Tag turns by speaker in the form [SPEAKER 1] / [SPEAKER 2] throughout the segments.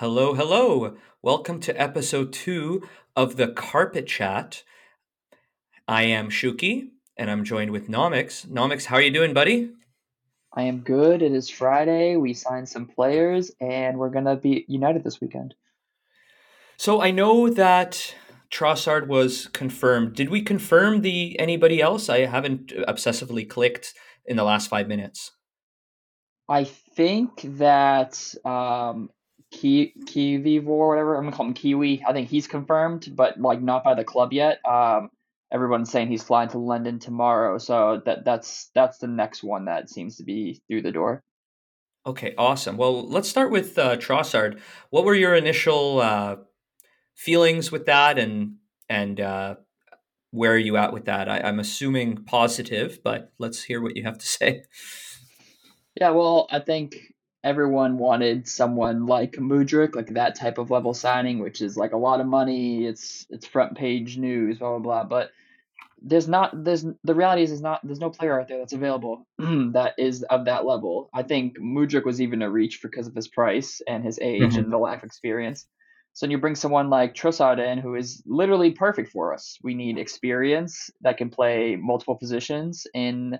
[SPEAKER 1] Hello, hello. Welcome to episode two of the Carpet Chat. I am Shuki, and I'm joined with Nomics. Nomics, how are you doing, buddy?
[SPEAKER 2] I am good. It is Friday. We signed some players, and we're gonna be united this weekend.
[SPEAKER 1] So I know that Trossard was confirmed. Did we confirm the anybody else? I haven't obsessively clicked in the last five minutes.
[SPEAKER 2] I think that um, Ki Kiwi or whatever I'm gonna call him Kiwi. I think he's confirmed, but like not by the club yet. Um, everyone's saying he's flying to London tomorrow, so that that's that's the next one that seems to be through the door.
[SPEAKER 1] Okay, awesome. Well, let's start with uh, Trossard. What were your initial uh, feelings with that, and and uh, where are you at with that? I, I'm assuming positive, but let's hear what you have to say.
[SPEAKER 2] Yeah, well, I think everyone wanted someone like Mudryk, like that type of level signing, which is like a lot of money. It's it's front page news, blah blah blah. But there's not there's the reality is there's not there's no player out there that's available that is of that level. I think Mudryk was even a reach because of his price and his age mm-hmm. and the lack of experience. So when you bring someone like Trossard in, who is literally perfect for us, we need experience that can play multiple positions in,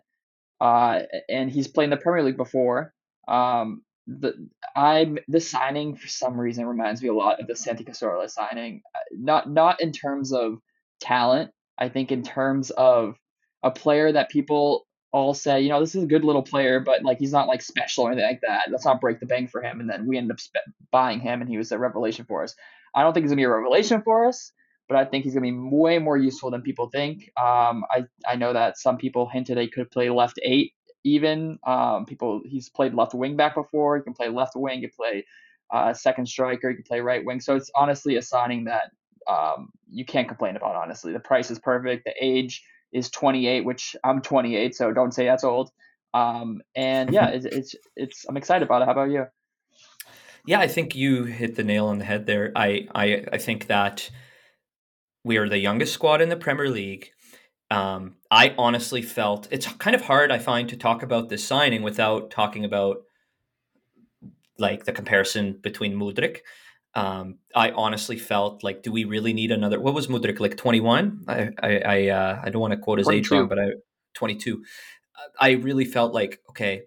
[SPEAKER 2] uh, and he's played in the Premier League before. Um, the I'm this signing for some reason reminds me a lot of the Santi Cazorla signing. Not not in terms of talent, I think in terms of a player that people all say, you know, this is a good little player, but like he's not like special or anything like that. Let's not break the bank for him. And then we end up sp- buying him, and he was a revelation for us. I don't think he's gonna be a revelation for us, but I think he's gonna be way more useful than people think. Um, I I know that some people hinted he could play left eight even. Um, people he's played left wing back before. He can play left wing. He can play uh, second striker. He can play right wing. So it's honestly a signing that um, you can't complain about. Honestly, the price is perfect. The age is 28, which I'm 28, so don't say that's old. Um, and yeah, it's, it's it's I'm excited about it. How about you?
[SPEAKER 1] Yeah, I think you hit the nail on the head there. I I, I think that we are the youngest squad in the Premier League. Um, I honestly felt it's kind of hard, I find, to talk about this signing without talking about like the comparison between Mudryk. Um, I honestly felt like, do we really need another? What was Mudryk like? Twenty one? I I I, uh, I don't want to quote his 22. age wrong, but I twenty two. I really felt like, okay,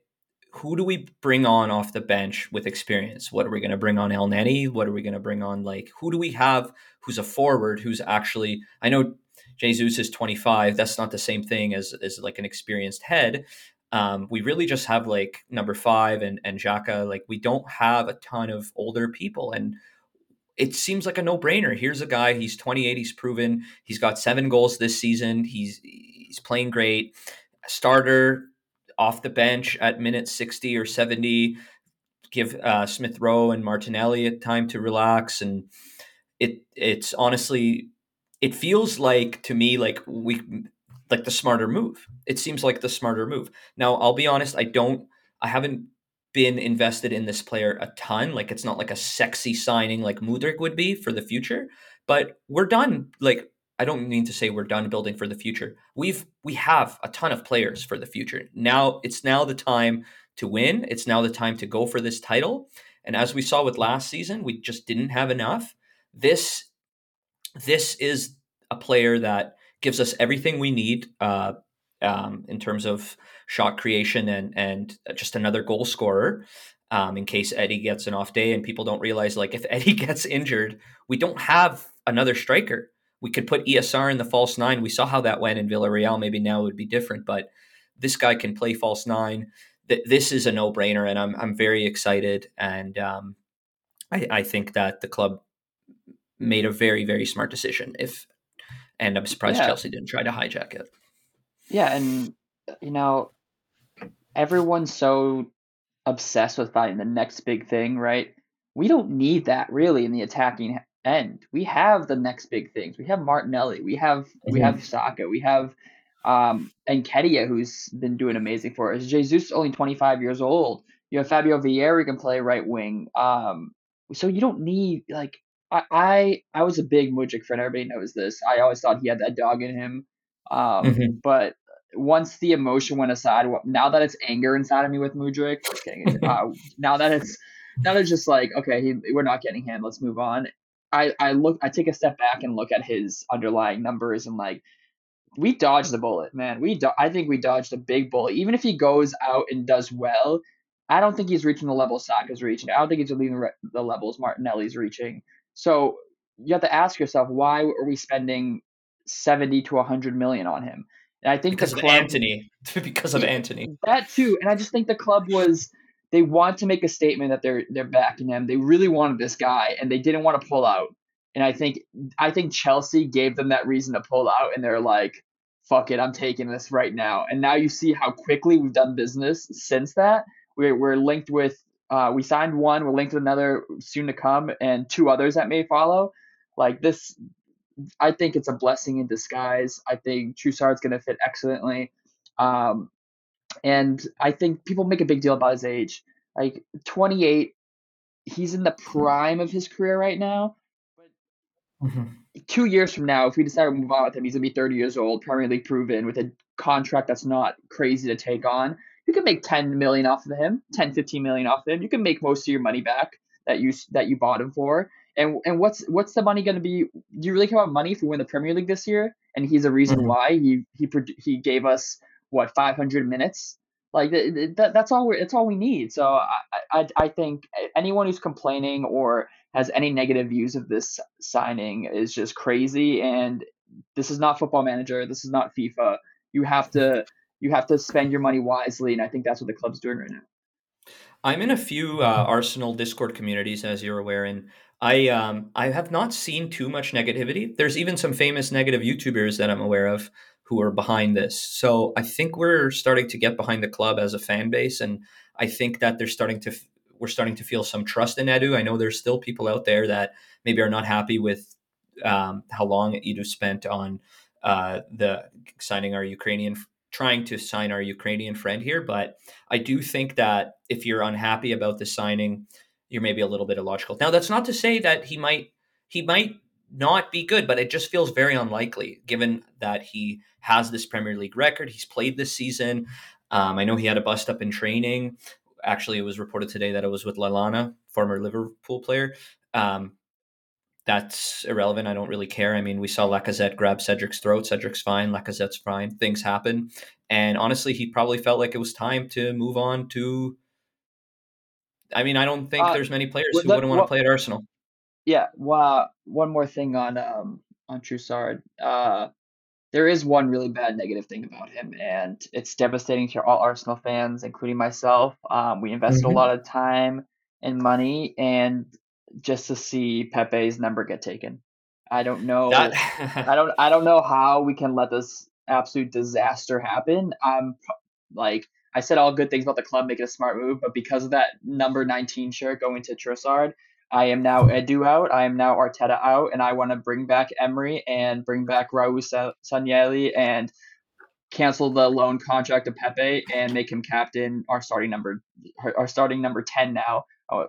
[SPEAKER 1] who do we bring on off the bench with experience? What are we going to bring on Elneny? What are we going to bring on? Like, who do we have who's a forward who's actually? I know Jesus is 25. That's not the same thing as as like an experienced head. Um, we really just have like number five and and Xhaka. Like we don't have a ton of older people, and it seems like a no brainer. Here's a guy. He's 28. He's proven. He's got seven goals this season. He's he's playing great. Starter off the bench at minute 60 or 70. Give uh, Smith Rowe and Martinelli time to relax and it it's honestly it feels like to me like we like the smarter move. It seems like the smarter move. Now, I'll be honest, I don't I haven't been invested in this player a ton. Like it's not like a sexy signing like Mudryk would be for the future, but we're done. Like I don't mean to say we're done building for the future. We've we have a ton of players for the future. Now it's now the time to win. It's now the time to go for this title. And as we saw with last season, we just didn't have enough. This this is a player that gives us everything we need uh, um, in terms of shot creation and and just another goal scorer. Um, in case Eddie gets an off day and people don't realize, like if Eddie gets injured, we don't have another striker. We could put ESR in the false nine. We saw how that went in Villarreal. Maybe now it would be different, but this guy can play false nine. This is a no brainer, and I'm I'm very excited. And um, I, I think that the club made a very very smart decision. If and I'm surprised yeah. Chelsea didn't try to hijack it.
[SPEAKER 2] Yeah, and you know, everyone's so obsessed with finding the next big thing, right? We don't need that really in the attacking end. We have the next big things. We have Martinelli. We have mm-hmm. we have Saka. We have um Nketiah, who's been doing amazing for us. Jesus only 25 years old. You have Fabio Vieira who can play right wing. Um, so you don't need like I, I I was a big Mudryk fan. Everybody knows this. I always thought he had that dog in him. Um, mm-hmm. But once the emotion went aside, now that it's anger inside of me with Mudryk, uh, now that it's now they're just like, okay, he, we're not getting him. Let's move on. I, I look, I take a step back and look at his underlying numbers and like, we dodged the bullet, man. We, do- I think we dodged a big bullet. Even if he goes out and does well, I don't think he's reaching the level Saka's reaching. I don't think he's leaving the levels Martinelli's reaching. So you have to ask yourself, why are we spending seventy to hundred million on him? And I think
[SPEAKER 1] because
[SPEAKER 2] the
[SPEAKER 1] club, of Antony, because of Antony.
[SPEAKER 2] That too, and I just think the club was they want to make a statement that they're they're backing him. They really wanted this guy, and they didn't want to pull out. And I think I think Chelsea gave them that reason to pull out, and they're like, "Fuck it, I'm taking this right now." And now you see how quickly we've done business since that. We're we're linked with. Uh, we signed one. We're linked with another soon to come, and two others that may follow. Like this, I think it's a blessing in disguise. I think Trossard's going to fit excellently. Um, and I think people make a big deal about his age. Like 28, he's in the prime of his career right now. But mm-hmm. two years from now, if we decide to move on with him, he's gonna be 30 years old, Premier League proven, with a contract that's not crazy to take on. You can make 10 million off of him, 10, 15 million off of him. You can make most of your money back that you that you bought him for. And and what's what's the money going to be? Do you really care about money if we win the Premier League this year? And he's a reason mm-hmm. why he he he gave us what 500 minutes. Like that, that's all we that's all we need. So I, I I think anyone who's complaining or has any negative views of this signing is just crazy. And this is not Football Manager. This is not FIFA. You have to you have to spend your money wisely, and I think that's what the club's doing right now.
[SPEAKER 1] I'm in a few uh, Arsenal Discord communities, as you're aware, and I um, I have not seen too much negativity. There's even some famous negative YouTubers that I'm aware of who are behind this. So I think we're starting to get behind the club as a fan base, and I think that they're starting to we're starting to feel some trust in Edu. I know there's still people out there that maybe are not happy with um, how long Edu spent on uh, the signing our Ukrainian trying to sign our Ukrainian friend here, but I do think that if you're unhappy about the signing, you're maybe a little bit illogical. Now, that's not to say that he might he might not be good, but it just feels very unlikely given that he has this Premier League record. He's played this season. Um, I know he had a bust up in training. Actually, it was reported today that it was with Lallana, former Liverpool player. Um, that's irrelevant. I don't really care. I mean, we saw Lacazette grab Cedric's throat. Cedric's fine. Lacazette's fine. Things happen. And honestly, he probably felt like it was time to move on to. I mean, I don't think uh, there's many players who wouldn't want to play at Arsenal.
[SPEAKER 2] Yeah. Well, one more thing on um on Trossard. Uh, there is one really bad negative thing about him, and it's devastating to all Arsenal fans, including myself. Um, we invested mm-hmm. a lot of time and money, and just to see Pepe's number get taken. I don't know. That... I don't. I don't know how we can let this absolute disaster happen. I'm like I said all good things about the club making a smart move, but because of that number 19 shirt going to Trossard, I am now Edu out. I am now Arteta out, and I want to bring back Emery and bring back Raul Sanllehi and cancel the loan contract of Pepe and make him captain, our starting number, our starting number 10 now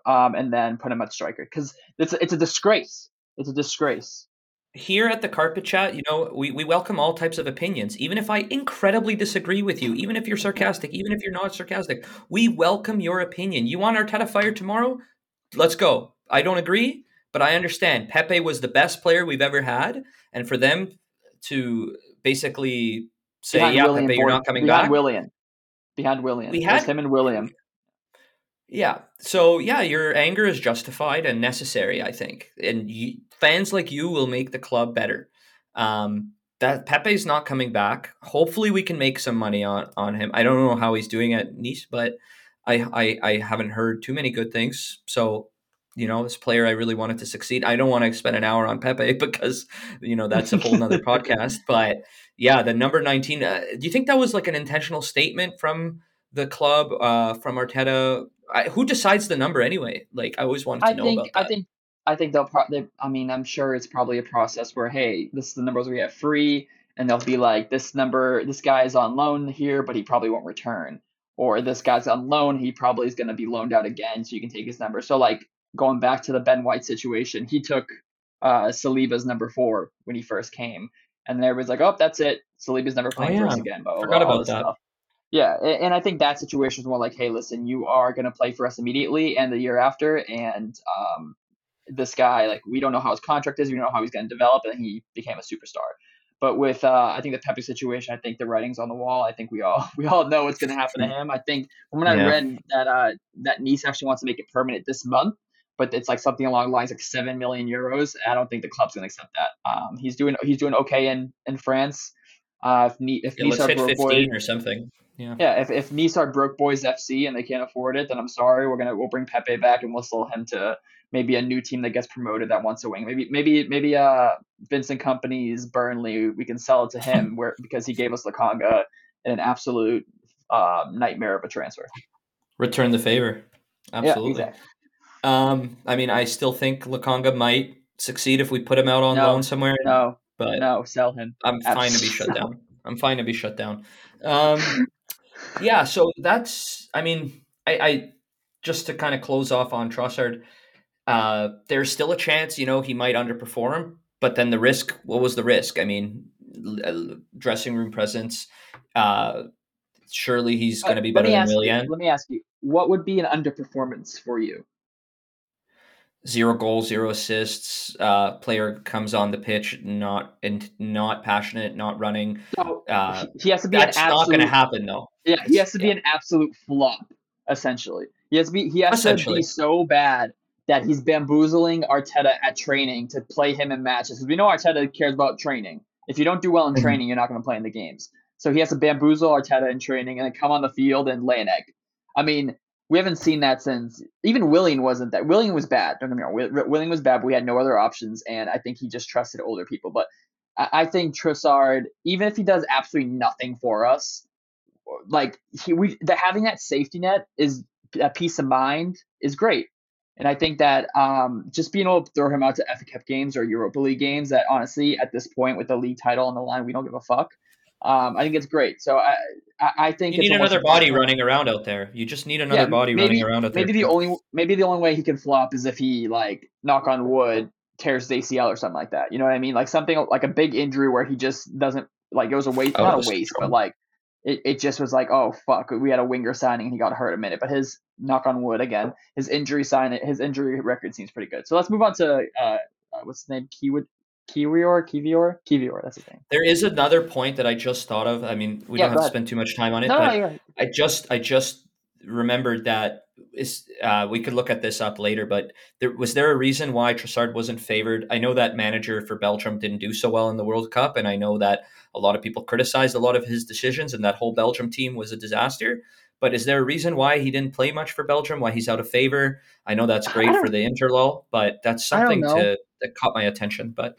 [SPEAKER 2] um, and then put him at striker because it's it's a disgrace. It's a disgrace.
[SPEAKER 1] Here at the Carpet Chat, you know, we, we welcome all types of opinions. Even if I incredibly disagree with you, even if you're sarcastic, even if you're not sarcastic, we welcome your opinion. You want Arteta fired tomorrow? Let's go. I don't agree, but I understand. Pepe was the best player we've ever had, and for them to basically say, "Yeah, William Pepe, you're not coming back.
[SPEAKER 2] behind
[SPEAKER 1] back."
[SPEAKER 2] William, behind William, we had him and William.
[SPEAKER 1] Yeah. So yeah, your anger is justified and necessary, I think. And you, fans like you will make the club better. Um, that Pepe's not coming back. Hopefully, we can make some money on on him. I don't know how he's doing at Nice, but I I, I haven't heard too many good things. So you know, this player I really wanted to succeed. I don't want to spend an hour on Pepe because you know that's a whole nother podcast. But yeah, the number nineteen. Uh, do you think that was like an intentional statement from the club, uh, from Arteta? I, who decides the number anyway? Like I always wanted to
[SPEAKER 2] I
[SPEAKER 1] know
[SPEAKER 2] think,
[SPEAKER 1] about that.
[SPEAKER 2] I think I think they'll probably. I mean, I'm sure it's probably a process where hey, this is the numbers we have free, and they'll be like, this number, this guy is on loan here, but he probably won't return, or this guy's on loan, he probably is going to be loaned out again, so you can take his number. So like going back to the Ben White situation, he took uh, Saliba's number four when he first came, and then everybody's like, oh, that's it, Saliba's never playing oh, yeah. for us again. But
[SPEAKER 1] forgot about that. Stuff.
[SPEAKER 2] Yeah, and I think that situation is more like, hey, listen, you are going to play for us immediately and the year after, and um, this guy, like, we don't know how his contract is, we don't know how he's going to develop, and he became a superstar. But with, uh, I think the Pepe situation, I think the writing's on the wall. I think we all we all know what's going to happen to him. I think when I yeah. read that uh, that Nice actually wants to make it permanent this month, but it's like something along the lines like seven million euros. I don't think the club's going to accept that. Um, he's doing he's doing okay in in France. Uh, if, if
[SPEAKER 1] yeah, Nice are broke boys, or something. Yeah.
[SPEAKER 2] Yeah. If if Nice are broke boys FC and they can't afford it, then I'm sorry. We're gonna we'll bring Pepe back and we'll sell him to maybe a new team that gets promoted that wants a wing. Maybe maybe maybe uh Vincent Kompany's Burnley. We can sell it to him where because he gave us Lokonga in an absolute uh, nightmare of a transfer.
[SPEAKER 1] Return the favor. Absolutely. Yeah, exactly. Um, I mean, I still think Lokonga might succeed if we put him out on no, loan somewhere.
[SPEAKER 2] No, but no, sell him.
[SPEAKER 1] I'm fine to be shut down. I'm fine to be shut down. Um, yeah, so that's. I mean, I, I just to kind of close off on Trossard. Uh, there's still a chance, you know, he might underperform, but then the risk. What was the risk? I mean, uh, dressing room presence. Uh, surely he's going to be better than Willian.
[SPEAKER 2] Let me ask you, what would be an underperformance for you?
[SPEAKER 1] Zero goals, zero assists. Uh, player comes on the pitch not and not passionate, not running.
[SPEAKER 2] So uh, he has to be.
[SPEAKER 1] That's
[SPEAKER 2] absolute,
[SPEAKER 1] not going to happen though.
[SPEAKER 2] Yeah, he has to be yeah. an absolute flop. Essentially, he has to be. He has to be so bad that he's bamboozling Arteta at training to play him in matches. Because we know Arteta cares about training. If you don't do well in mm-hmm. training, you're not going to play in the games. So he has to bamboozle Arteta in training and then come on the field and lay an egg. I mean, we haven't seen that since even Willian wasn't that. Willian was bad. Don't get me wrong. Willian was bad, but we had no other options, and I think he just trusted older people. But I, I think Trossard, even if he does absolutely nothing for us, like he we the, having that safety net is a peace of mind is great. And I think that um, just being able to throw him out to FA Cup games or Europa League games, that honestly, at this point with the league title on the line, we don't give a fuck. Um, I think it's great. So I, I, think
[SPEAKER 1] you need another body running around out there. You just need another yeah, body maybe, running around out there.
[SPEAKER 2] Maybe the only maybe the only way he can flop is if he like knock on wood tears the ACL or something like that. You know what I mean? Like something like a big injury where he just doesn't like it was a waste, oh, not a waste, but like it, it just was like, oh fuck, we had a winger signing and he got hurt a minute. But his knock on wood again, his injury sign, his injury record seems pretty good. So let's move on to uh, uh what's his name, Keywood Kiwior, Kivior, Kivior. That's the thing.
[SPEAKER 1] There is another point that I just thought of. I mean, we yeah, don't have to spend too much time on it, no, but I just, I just remembered that is uh, we could look at this up later. But there was there a reason why Trossard wasn't favored? I know that manager for Belgium didn't do so well in the World Cup, and I know that a lot of people criticized a lot of his decisions, and that whole Belgium team was a disaster. But is there a reason why he didn't play much for Belgium? Why he's out of favor? I know that's great for the interlull, but that's something to that caught my attention. But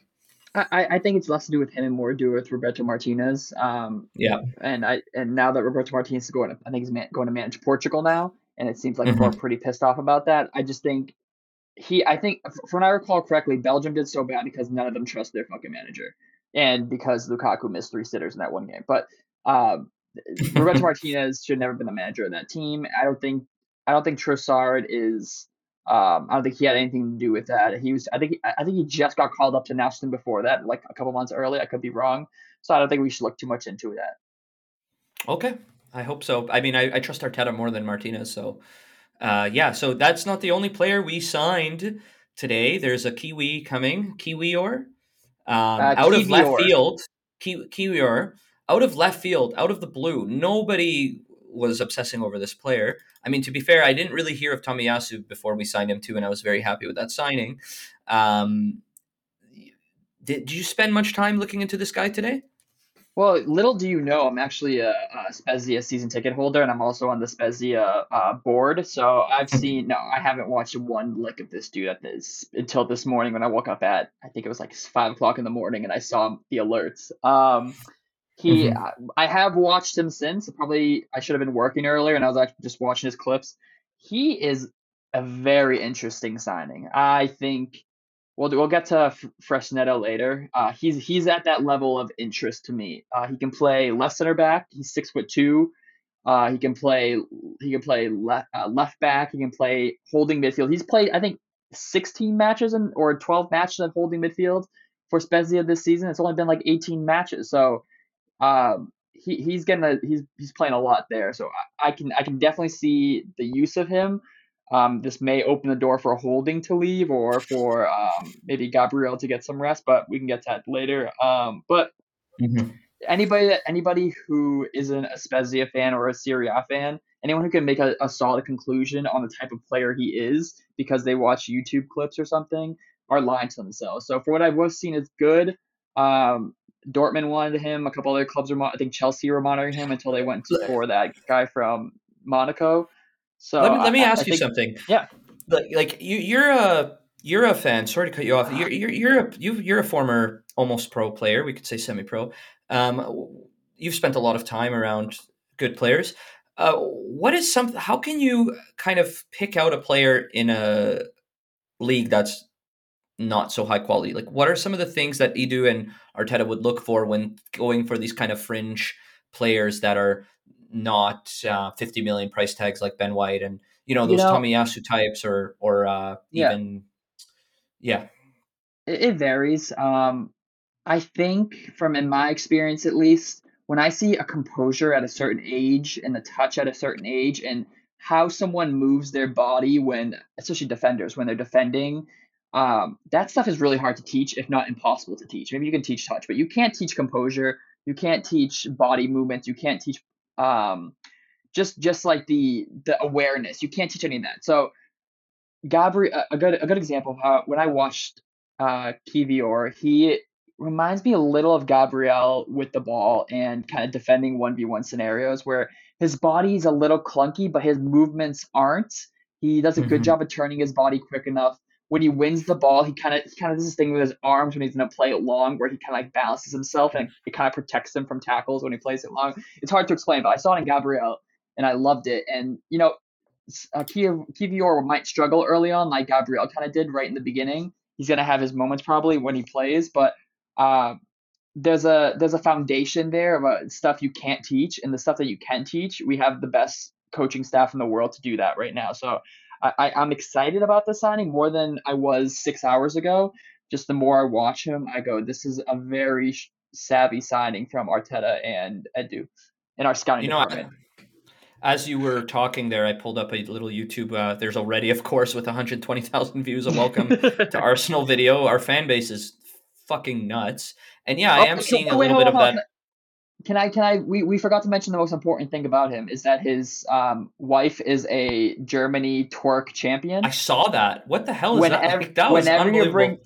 [SPEAKER 2] I, I think it's less to do with him and more to do with Roberto Martinez. Um,
[SPEAKER 1] yeah.
[SPEAKER 2] And I and now that Roberto Martinez is going, to, I think he's man, going to manage Portugal now, and it seems like mm-hmm. people are pretty pissed off about that. I just think he, I think, from what I recall correctly, Belgium did so bad because none of them trust their fucking manager, and because Lukaku missed three sitters in that one game. But um, Roberto Martinez should have never been the manager of that team. I don't think I don't think Trossard is um, I don't think he had anything to do with that. He was, I think, I think he just got called up to national before that, like a couple months early. I could be wrong, so I don't think we should look too much into that.
[SPEAKER 1] Okay, I hope so. I mean, I, I trust Arteta more than Martinez, so uh, yeah. So that's not the only player we signed today. There's a Kiwi coming, Kiwior, um, uh, out Kiwior. of left field. Ki- Kiwior out of left field, out of the blue. Nobody was obsessing over this player. I mean, to be fair, I didn't really hear of Tomiyasu before we signed him too, and I was very happy with that signing. Um, did, did you spend much time looking into this guy today?
[SPEAKER 2] Well, little do you know, I'm actually a, a Spezia season ticket holder, and I'm also on the Spezia uh, board. So I've seen, no, I haven't watched one lick of this dude at this until this morning when I woke up at, I think it was like five o'clock in the morning, and I saw the alerts. Um, he, mm-hmm. I have watched him since. Probably I should have been working earlier, and I was actually just watching his clips. He is a very interesting signing. I think we'll we'll get to Fresneda later. Uh, he's he's at that level of interest to me. Uh, he can play left center back. He's six foot two. Uh, he can play he can play left uh, left back. He can play holding midfield. He's played I think 16 matches in, or 12 matches of holding midfield for Spezia this season. It's only been like 18 matches. So um, he, he's gonna he's he's playing a lot there. So I, I can I can definitely see the use of him. Um, this may open the door for Holding to leave or for um, maybe Gabriel to get some rest, but we can get to that later. Um, but mm-hmm. anybody that anybody who isn't a Spezia fan or a Serie A fan, anyone who can make a, a solid conclusion on the type of player he is because they watch YouTube clips or something are lying to themselves. So for what I've seen, is good. Um, Dortmund wanted him. A couple other clubs are, I think Chelsea were monitoring him until they went for that guy from Monaco. So
[SPEAKER 1] let me, let me ask
[SPEAKER 2] I
[SPEAKER 1] you
[SPEAKER 2] think,
[SPEAKER 1] something.
[SPEAKER 2] Yeah,
[SPEAKER 1] like, like you, you're a you're a fan. Sorry to cut you off. You're you're you're a you, you're a former almost pro player. We could say semi pro. Um, you've spent a lot of time around good players. Uh, what is something? How can you kind of pick out a player in a league that's not so high quality? Like, what are some of the things that Edu and Arteta would look for when going for these kind of fringe players that are not uh, 50 million price tags like Ben White and you know those you know, Tomiyasu types or or uh, even yeah.
[SPEAKER 2] yeah. It, it varies. Um, I think from in my experience at least, when I see a composure at a certain age and the touch at a certain age and how someone moves their body when especially defenders when they're defending um, that stuff is really hard to teach, if not impossible to teach. Maybe you can teach touch, but you can't teach composure. You can't teach body movements. You can't teach um, just just like the the awareness. You can't teach any of that. So, Gabriel, a good a good example of how when I watched uh, Kiwior, he reminds me a little of Gabriel with the ball and kind of defending one v one scenarios where his body's a little clunky, but his movements aren't. He does a good mm-hmm. job of turning his body quick enough when he wins the ball, he kind of he kind of does this thing with his arms when he's gonna play it long, where he kind of like balances himself and it kind of protects him from tackles when he plays it long. It's hard to explain, but I saw it in Gabriel and I loved it. And you know, uh, Kiwior might struggle early on, like Gabriel kind of did right in the beginning. He's gonna have his moments probably when he plays, but uh, there's a there's a foundation there of uh, stuff you can't teach, and the stuff that you can teach, we have the best coaching staff in the world to do that right now. So I, I'm excited about the signing more than I was six hours ago. Just the more I watch him, I go, this is a very savvy signing from Arteta and Edu in our scouting you know, department.
[SPEAKER 1] I, as you were talking there, I pulled up a little YouTube. Uh, there's already, of course, with 120,000 views, a welcome to Arsenal video. Our fan base is fucking nuts. And yeah, I oh, am seeing a little bit of that
[SPEAKER 2] can I can I we, we forgot to mention the most important thing about him is that his um, wife is a Germany twerk champion.
[SPEAKER 1] I saw that. What the hell is whenever, that? Like, that whenever you bring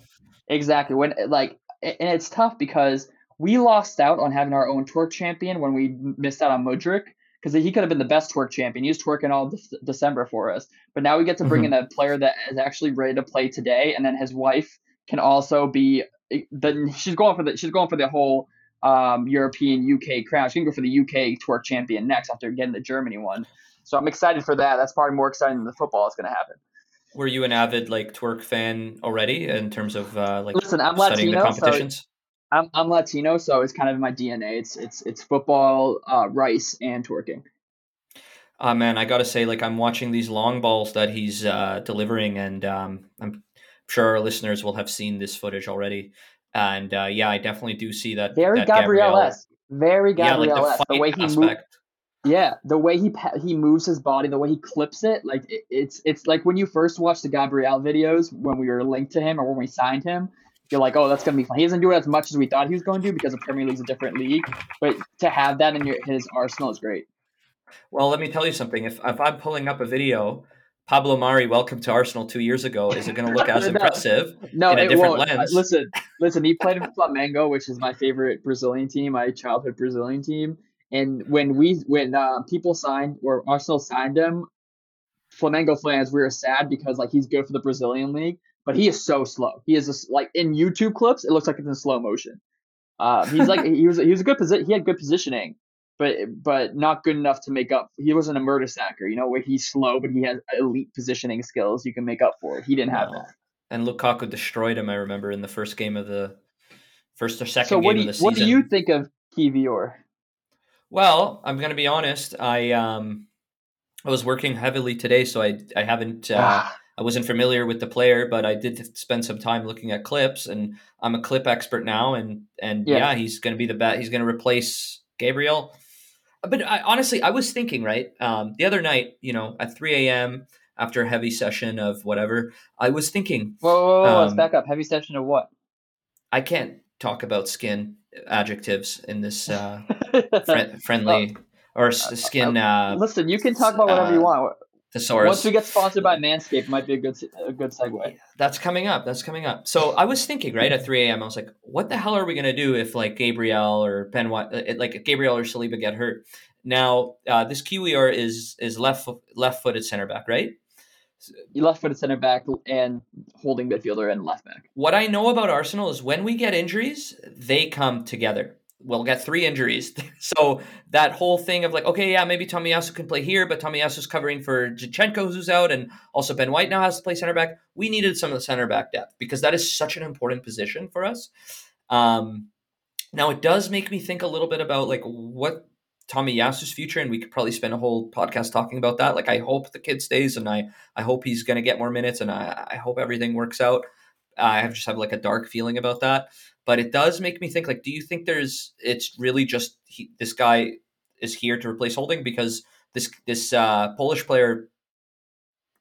[SPEAKER 2] exactly when like and it's tough because we lost out on having our own twerk champion when we missed out on Mudryk because he could have been the best twerk champion. He was twerking all de- December for us, but now we get to bring mm-hmm. in a player that is actually ready to play today, and then his wife can also be. Then she's going for the she's going for the whole um, European UK crown. She can go for the UK twerk champion next after getting the Germany one. So I'm excited for that. That's probably more exciting than the football is going to happen.
[SPEAKER 1] Were you an avid like twerk fan already in terms of uh, like Listen, I'm studying Latino, the competitions? So
[SPEAKER 2] I'm, I'm Latino, so it's kind of in my DNA. It's it's it's football, uh, rice, and twerking.
[SPEAKER 1] Uh, man, I gotta say, like I'm watching these long balls that he's uh, delivering, and um, I'm sure our listeners will have seen this footage already. And uh, yeah, I definitely do see that.
[SPEAKER 2] Very
[SPEAKER 1] that
[SPEAKER 2] Gabriel esque. Very Gabriel
[SPEAKER 1] yeah,
[SPEAKER 2] like the, the, way he moves. Yeah, the way he he moves his body, the way he clips it, like it, it's it's like when you first watch the Gabriel videos when we were linked to him or when we signed him, you're like, oh, that's gonna be fun. He doesn't do it as much as we thought he was going to do because the Premier League's a different league, but to have that in your his arsenal is great.
[SPEAKER 1] Well, let me tell you something. If if I'm pulling up a video Pablo Mari, welcome to Arsenal two years ago. Is it going to look as no, impressive no, in a different won't. lens?
[SPEAKER 2] Listen, listen. He played in Flamengo, which is my favorite Brazilian team, my childhood Brazilian team. And when we when uh, people signed or Arsenal signed him, Flamengo fans we were sad because like he's good for the Brazilian league, but he is so slow. He is just like in YouTube clips, it looks like it's in slow motion. Uh, he's like he was he was a good position. He had good positioning, but but not good enough to make up. He wasn't a Mertesacker, you know, where he's slow, but he has elite positioning skills. You can make up for it. He didn't no. have that.
[SPEAKER 1] And Lukaku destroyed him. I remember in the first game of the first or second so game
[SPEAKER 2] you,
[SPEAKER 1] of the season. What
[SPEAKER 2] do you think of Kiwior?
[SPEAKER 1] Well, I'm going to be honest. I um I was working heavily today, so I I haven't. Uh, ah. I wasn't familiar with the player, but I did spend some time looking at clips, and I'm a clip expert now. And and yeah, yeah he's going to be the best. He's going to replace Gabriel But I, honestly, I was thinking right um, the other night, you know, at 3 a.m. after a heavy session of whatever, I was thinking.
[SPEAKER 2] Whoa, whoa, whoa um, let's back up. Heavy session of what?
[SPEAKER 1] I can't talk about skin adjectives in this uh, friendly or uh, skin. Uh,
[SPEAKER 2] Listen, you can talk about whatever you want
[SPEAKER 1] thesaurus.
[SPEAKER 2] Once we get sponsored by Manscaped, might be a good a good segue.
[SPEAKER 1] That's coming up. That's coming up. So I was thinking, right at 3 a.m., I was like, what the hell are we gonna do if like Gabriel or Ben uh, like Gabriel or Saliba get hurt? Now, uh, this Kiwior is is left left footed center back, right?
[SPEAKER 2] left footed center back and holding midfielder and left back.
[SPEAKER 1] What I know about Arsenal is when we get injuries, they come together we'll get three injuries. so that whole thing of like, okay, yeah, maybe Tomiyasu can play here, but Tomiyasu's covering for Zinchenko who's out, and also Ben White now has to play center back. We needed some of the center back depth because that is such an important position for us. Um, now it does make me think a little bit about like what Tomiyasu's future, and we could probably spend a whole podcast talking about that. Like, I hope the kid stays, and I I hope he's going to get more minutes, and I I hope everything works out. I have just have like a dark feeling about that but it does make me think like do you think there's it's really just he, this guy is here to replace holding because this this uh, polish player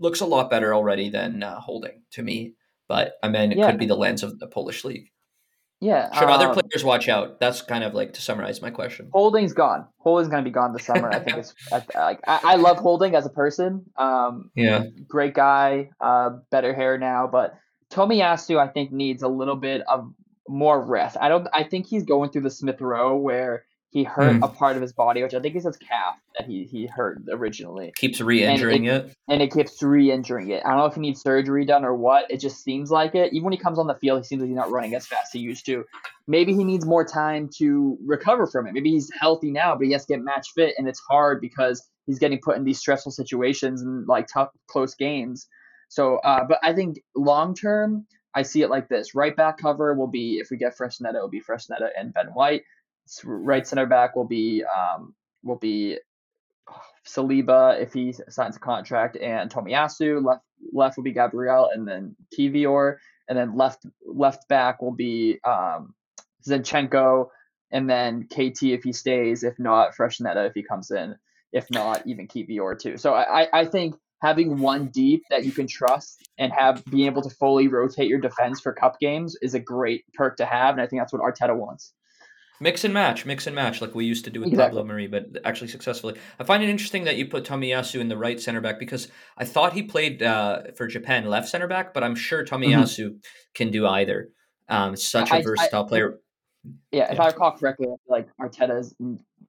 [SPEAKER 1] looks a lot better already than uh, holding to me but i mean it yeah. could be the lens of the polish league.
[SPEAKER 2] Yeah
[SPEAKER 1] should um, other players watch out? That's kind of like to summarize my question.
[SPEAKER 2] Holding's gone. Holding's going to be gone this summer i think it's like I, I, love holding as a person um
[SPEAKER 1] yeah.
[SPEAKER 2] great guy uh better hair now but tomiyasu i think needs a little bit of more rest. I don't. I think he's going through the Smith Rowe where he hurt mm. a part of his body, which I think is his calf that he he hurt originally.
[SPEAKER 1] Keeps re-injuring
[SPEAKER 2] and
[SPEAKER 1] it, it,
[SPEAKER 2] and it keeps re-injuring it. I don't know if he needs surgery done or what. It just seems like it. Even when he comes on the field, he seems like he's not running as fast as he used to. Maybe he needs more time to recover from it. Maybe he's healthy now, but he has to get match fit, and it's hard because he's getting put in these stressful situations and like tough close games. So, uh, but I think long term, I see it like this: right back cover will be if we get Fresneda, it will be Fresneda and Ben White. Right center back will be um, will be Saliba if he signs a contract, and Tomiyasu. Left left will be Gabriel, and then Kiwior, and then left left back will be um, Zinchenko, and then KT if he stays. If not, Fresneda if he comes in. If not, even Kiwior too. So I I think having one deep that you can trust and have being able to fully rotate your defense for cup games is a great perk to have, and I think that's what Arteta wants.
[SPEAKER 1] Mix and match, mix and match, like we used to do with exactly. Pablo Mari, but actually successfully. I find it interesting that you put Tomiyasu in the right center back because I thought he played uh, for Japan left center back, but I'm sure Tomiyasu mm-hmm. can do either. Um, such a I, versatile I, player.
[SPEAKER 2] Yeah, if I recall correctly, like Arteta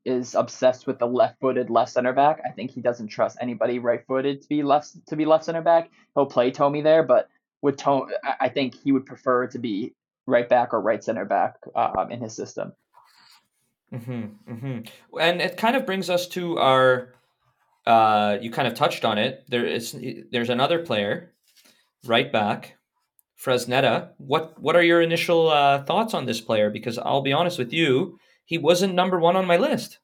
[SPEAKER 2] is, obsessed with the left-footed left center back. I think he doesn't trust anybody right-footed to be left to be left center back. He'll play Tommy there, but with Tom, I think he would prefer to be right back or right center back um, in his system.
[SPEAKER 1] Mm-hmm, mm-hmm. And it kind of brings us to our. Uh, you kind of touched on it. There is there's another player, right back, Fresneda. What what are your initial uh, thoughts on this player? Because I'll be honest with you, he wasn't number one on my list.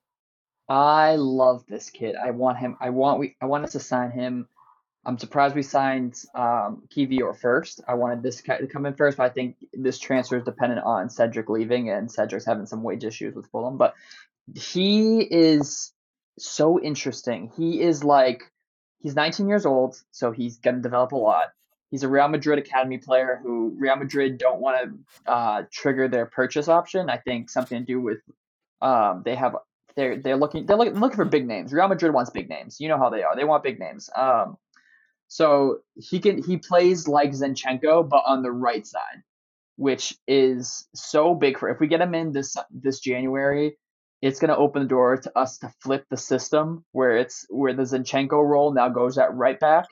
[SPEAKER 2] I love this kid. I want him. I want we. I want us to sign him. I'm surprised we signed um, Kiwior first. I wanted this guy to come in first, but I think this transfer is dependent on Cedric leaving, and Cedric's having some wage issues with Fulham. But he is so interesting. He is like he's 19 years old, so he's to develop a lot. He's a Real Madrid academy player who Real Madrid don't want to uh, trigger their purchase option. I think something to do with um, they have they're they're looking they're looking, looking for big names. Real Madrid wants big names. You know how they are. They want big names. Um, so he can he plays like Zinchenko, but on the right side, which is so big for if we get him in this this January, it's going to open the door to us to flip the system where it's where the Zinchenko role now goes at right back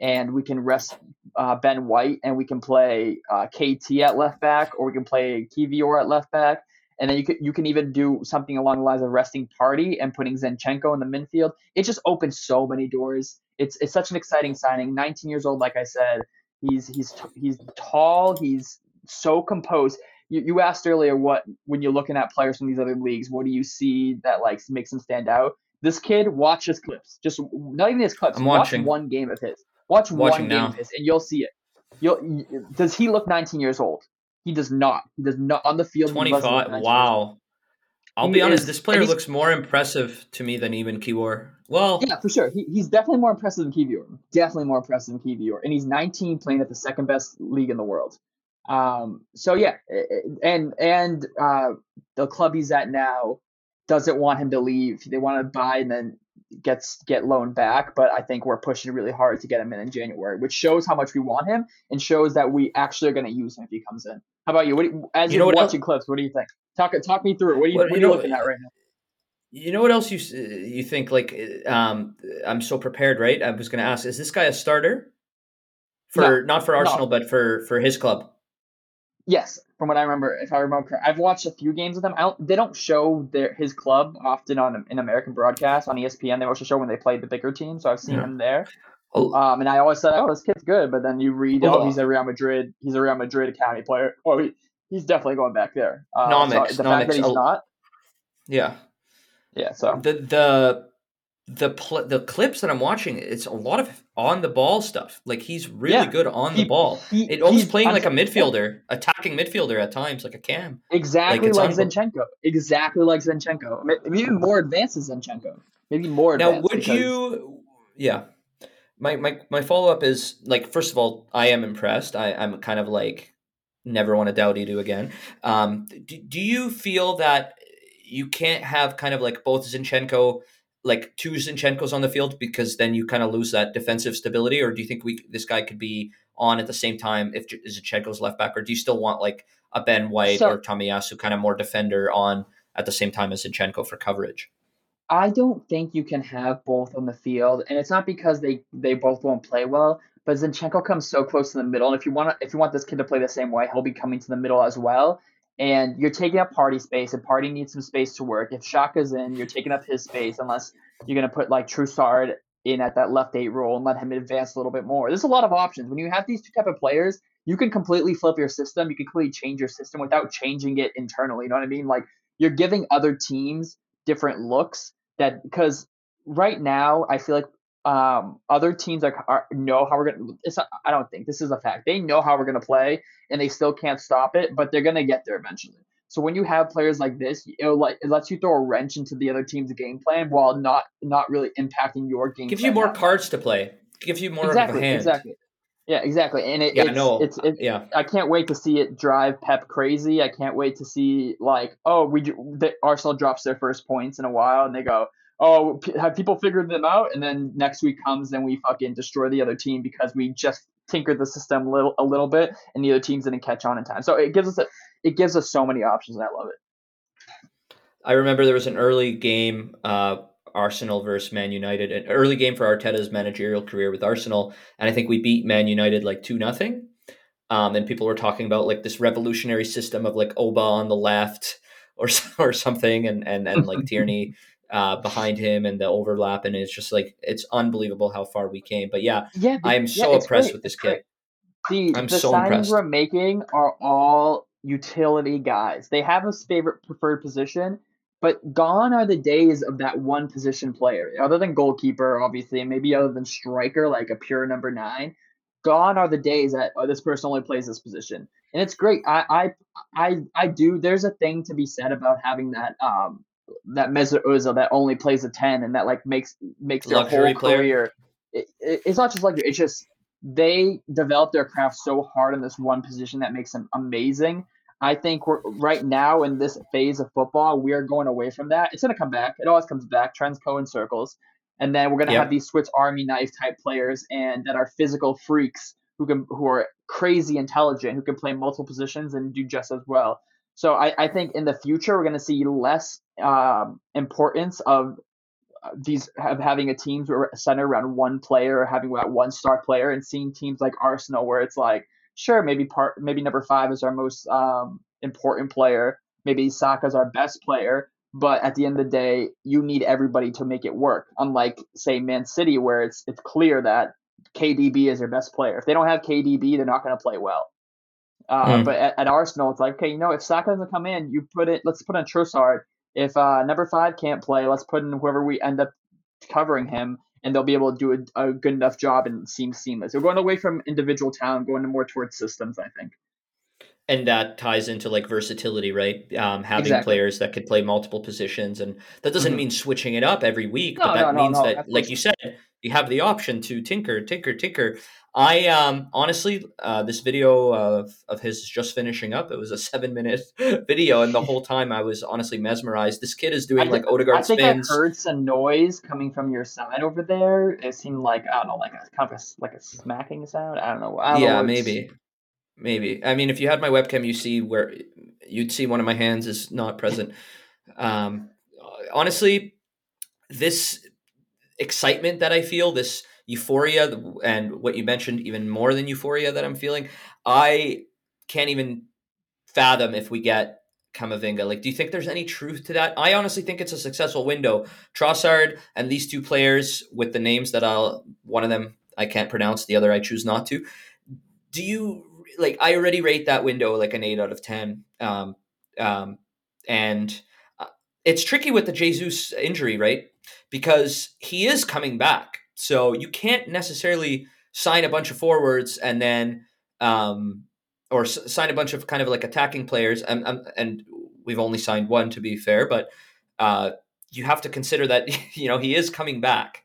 [SPEAKER 2] and we can rest uh, Ben White and we can play uh, KT at left back or we can play Kiwior at left back. And then you could you can even do something along the lines of resting Partey and putting Zinchenko in the midfield. It just opens so many doors. It's it's such an exciting signing. 19 years old, like I said. He's he's he's tall. He's so composed. You, you asked earlier what when you're looking at players from these other leagues, what do you see that like makes them stand out? This kid, watch his clips. Just not even his clips.
[SPEAKER 1] I'm
[SPEAKER 2] watch
[SPEAKER 1] watching.
[SPEAKER 2] one game of his. Watch Watching one game now. of his, and you'll see it. You'll does he look 19 years old? He does not. He does not on the field.
[SPEAKER 1] 25. Wow. I'll
[SPEAKER 2] He
[SPEAKER 1] be honest.
[SPEAKER 2] is-
[SPEAKER 1] This player looks more impressive to me than even Kiwior. Well,
[SPEAKER 2] Yeah, for sure. He, he's definitely more impressive than Kiwior. Definitely more impressive than Kiwior. And he's 19 playing at the second best league in the world. Um, so yeah, and and uh, the club he's at now doesn't want him to leave. They want to buy and then gets get loaned back. But I think we're pushing really hard to get him in in January, which shows how much we want him and shows that we actually are going to use him if he comes in. How about you? What you, as
[SPEAKER 1] You
[SPEAKER 2] are watching clips? What do you think? Talk talk me through it. What are you,
[SPEAKER 1] Well,
[SPEAKER 2] what are
[SPEAKER 1] you know-
[SPEAKER 2] looking at right now?
[SPEAKER 1] you know what else you you think? Like, um, I'm so prepared, right? I was going to ask: Is this guy a starter for not for Arsenal, but for for his club?
[SPEAKER 2] Yes, from what I remember, if I remember correct, I've watched a few games with them. I don't, they don't show their his club often on an American broadcast on ESPN. They also show when they played the bigger team, so I've seen
[SPEAKER 1] Yeah.
[SPEAKER 2] him there.
[SPEAKER 1] Oh,
[SPEAKER 2] Um, and I always said, "Oh, this kid's good," but then you read, "Oh, he's a Real Madrid, he's a Real Madrid academy player." Well, he, he's definitely going back there. Uh,
[SPEAKER 1] Nomics,
[SPEAKER 2] so the fact that he's
[SPEAKER 1] I'll-
[SPEAKER 2] not,
[SPEAKER 1] yeah.
[SPEAKER 2] yeah. So
[SPEAKER 1] the the the pl- the clips that I'm watching, it's a lot of on the ball stuff. Like he's really
[SPEAKER 2] Yeah.
[SPEAKER 1] good on
[SPEAKER 2] He-
[SPEAKER 1] the ball.
[SPEAKER 2] he-
[SPEAKER 1] It almost
[SPEAKER 2] he's-
[SPEAKER 1] playing like a midfielder, attacking midfielder at times, like a cam.
[SPEAKER 2] exactly like,
[SPEAKER 1] unbel-
[SPEAKER 2] Zinchenko, exactly like Zinchenko, maybe even more advanced than Zinchenko, maybe more.
[SPEAKER 1] Now, would
[SPEAKER 2] because-
[SPEAKER 1] you? Yeah, my my my follow up is like first of all, I am impressed. I I'm kind of like never want to doubt Edu again. Um, do, do you feel that you can't have kind of like both Zinchenko, like two Zinchenkos on the field because then you kind of lose that defensive stability, or do you think we this guy could be on at the same time if Zinchenko's left back, or do you still want like a Ben White
[SPEAKER 2] So-
[SPEAKER 1] or Tomiyasu kind of more defender on at the same time as Zinchenko for coverage?
[SPEAKER 2] I don't think you can have both on the field, and it's not because they they both won't play well. But Zinchenko comes so close to the middle, and if you want to, if you want this kid to play the same way, he'll be coming to the middle as well. And you're taking up Partey space, and Partey needs some space to work. If Xhaka's in, you're taking up his space, unless you're gonna put like Trossard in at that left eight role and let him advance a little bit more. There's a lot of options when you have these two type of players. You can completely flip your system. You can completely change your system without changing it internally. You know what I mean? Like you're giving other teams different looks that because right now I feel like um, other teams are, are know how we're gonna. It's not, I don't think this is a fact. They know how we're gonna play, and they still can't stop it, but they're gonna get there eventually. So when you have players like this, it, like, it lets you throw a wrench into the other team's game plan while not not really impacting your game.
[SPEAKER 1] Gives you more cards to play. Gives you more
[SPEAKER 2] exactly,
[SPEAKER 1] of a hand.
[SPEAKER 2] exactly. Yeah, exactly. And it,
[SPEAKER 1] Yeah,
[SPEAKER 2] it's,
[SPEAKER 1] no,
[SPEAKER 2] it's it's
[SPEAKER 1] Yeah.
[SPEAKER 2] I can't wait to see it drive Pep crazy. I can't wait to see like, oh, we the Arsenal drops their first points in a while, and they go, oh, p- have people figured them out? And then next week comes, and we fucking destroy the other team because we just tinkered the system a little a little bit, and the other teams didn't catch on in time. So it gives us a it gives us so many options, and I love it.
[SPEAKER 1] I remember there was an early game, uh, Arsenal versus Man United, an early game for Arteta's managerial career with Arsenal, and I think we beat Man United like two nothing. Um, and people were talking about like this revolutionary system of like Oba on the left or or something, and and and like Tierney uh, behind him and the overlap, and it's just like it's unbelievable how far we came. But yeah,
[SPEAKER 2] Yeah,
[SPEAKER 1] I am so
[SPEAKER 2] it's
[SPEAKER 1] impressed
[SPEAKER 2] great.
[SPEAKER 1] with this kid.
[SPEAKER 2] The,
[SPEAKER 1] I'm
[SPEAKER 2] the
[SPEAKER 1] so
[SPEAKER 2] signings
[SPEAKER 1] impressed.
[SPEAKER 2] we're making are all utility guys. They have a favorite preferred position, but gone are the days of that one position player. Other than goalkeeper, obviously, and maybe other than striker, like a pure number nine. Gone are the days that oh, this person only plays this position, and it's great. I, I, I, I do. There's a thing to be said about having that, um, that Mesut Ozil that only plays a ten, and that like makes makes their
[SPEAKER 1] Luxury
[SPEAKER 2] whole
[SPEAKER 1] player.
[SPEAKER 2] career. It, it, it's not just like it's just they develop their craft so hard in this one position that makes them amazing. I think we're right now in this phase of football, we are going away from that. It's going to come back. It always comes back. Trends go in circles, and then we're going to
[SPEAKER 1] Yep.
[SPEAKER 2] have these Swiss Army knife type players and that are physical freaks who can who are crazy intelligent, who can play multiple positions and do just as well. So I, I think in the future we're going to see less um, importance of uh, these of having a team centered around one player or having that one star player and seeing teams like Arsenal where it's like sure maybe part maybe number five is our most um, important player maybe Saka's our best player but at the end of the day you need everybody to make it work. Unlike say Man City where it's it's clear that KDB is their best player. If they don't have KDB they're not going to play well uh,
[SPEAKER 1] Hmm.
[SPEAKER 2] but at, at Arsenal it's like okay you know if Saka doesn't come in you put it let's put in Trossard if uh, number five can't play, let's put in whoever we end up covering him, and they'll be able to do a, a good enough job and seem seamless. We're going away from individual talent, going more towards systems. I think.
[SPEAKER 1] and that ties into like versatility, right? Um, having exactly. players that could play multiple positions, and that doesn't mm-hmm. mean switching it up every week, no, but that no, means no, that, like you said, you have the option to tinker, tinker, tinker. I um honestly, uh, this video of of his just finishing up. It was a seven minute video, and the whole time I was honestly mesmerized. This kid is doing like Odegaard spins. I think
[SPEAKER 2] spins. I heard some noise coming from your side over there. It seemed like I don't know, like a kind of a, like a smacking sound. I don't know. I don't
[SPEAKER 1] yeah,
[SPEAKER 2] know
[SPEAKER 1] maybe. Maybe. I mean, if you had my webcam, you see where you'd see one of my hands is not present. Um, honestly, this excitement that I feel, this euphoria, and what you mentioned, even more than euphoria that I'm feeling, I can't even fathom if we get Camavinga. Like, do you think there's any truth to that? I honestly think it's a successful window. Trossard and these two players with the names that I'll, one of them I can't pronounce, the other I choose not to. Do you like I already rate that window like an eight out of ten. Um, um, and uh, it's tricky with the Jesus injury, right? Because he is coming back, so you can't necessarily sign a bunch of forwards and then um, or s- sign a bunch of kind of like attacking players. And, and we've only signed one to be fair, but uh, you have to consider that you know he is coming back.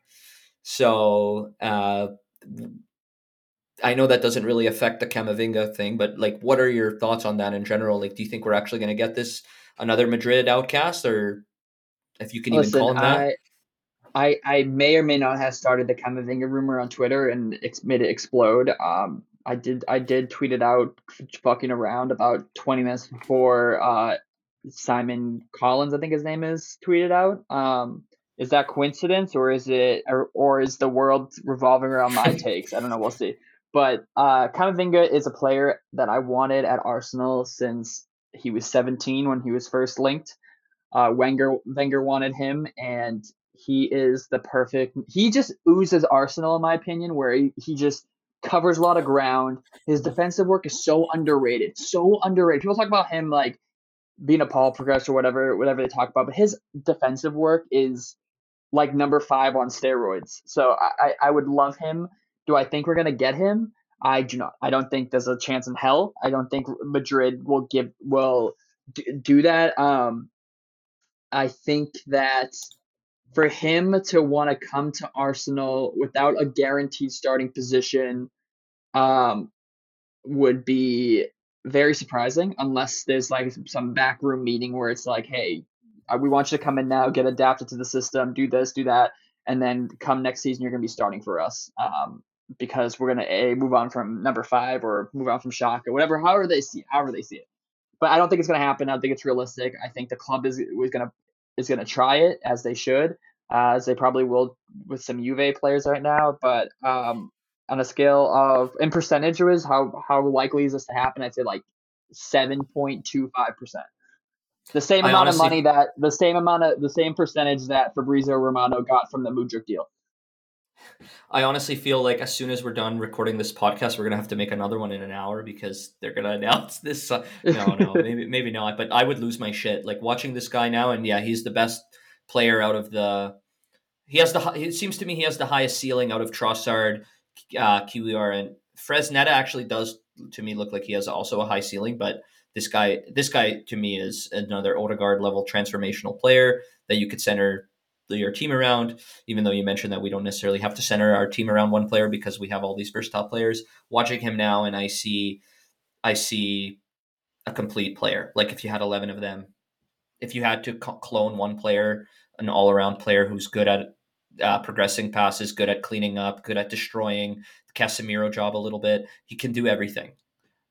[SPEAKER 1] So uh, I know that doesn't really affect the Camavinga thing, but like, what are your thoughts on that in general? Like, do you think we're actually going to get this another Madrid outcast, or if you can Listen, even call him that?
[SPEAKER 2] I, I may or may not have started the Camavinga rumor on Twitter and ex- made it explode. Um, I did I did tweet it out, fucking around about twenty minutes before uh, Simon Collins, I think his name is, tweeted out. Um, is that coincidence or is it or, or is the world revolving around my takes? I don't know. We'll see. But uh, Camavinga is a player that I wanted at Arsenal since he was 17 when he was first linked. Uh, Wenger Wenger wanted him, and he is the perfect. He just oozes Arsenal, in my opinion, where he, he just covers a lot of ground. His defensive work is so underrated, so underrated. People talk about him like being a Paul progress or whatever, whatever they talk about, but his defensive work is like number five on steroids. So I, I would love him do I think we're to get him? I do not. I don't think there's a chance in hell. I don't think Madrid will give will do that. Um, I think that for him to want to come to Arsenal without a guaranteed starting position um, would be very surprising unless there's like some backroom meeting where it's like, hey, uh, we want you to come in now, get adapted to the system, do this, do that, and then come next season you're going to be starting for us. Um, because we're gonna a move on from number five or move on from Xhaka or whatever, however they see, however they see it. But I don't think it's gonna happen. I don't think it's realistic. I think the club is was gonna is gonna try it as they should, uh, as they probably will with some Juve players right now. But um, on a scale of in percentage was how how likely is this to happen? I'd say like seven point two five percent. The same amount honestly, of money that the same amount of the same percentage that Fabrizio Romano got from the Mudryk deal.
[SPEAKER 1] I honestly feel like as soon as we're done recording this podcast, we're gonna have to make another one in an hour because they're gonna announce this. Uh, no, no, maybe maybe not. But I would lose my shit like watching this guy now, and yeah, he's the best player out of the. He has the. It seems to me he has the highest ceiling out of Trossard, uh, Kiwior, and Fresneda. Actually, does to me look like he has also a high ceiling, but this guy, this guy to me is another Odegaard level transformational player that you could center your team around, even though you mentioned that we don't necessarily have to center our team around one player because we have all these versatile players. Watching him now, and I see, I see a complete player. Like if you had eleven of them, if you had to clone one player, an all-around player who's good at uh, progressing passes, good at cleaning up, good at destroying the Casemiro job a little bit, he can do everything.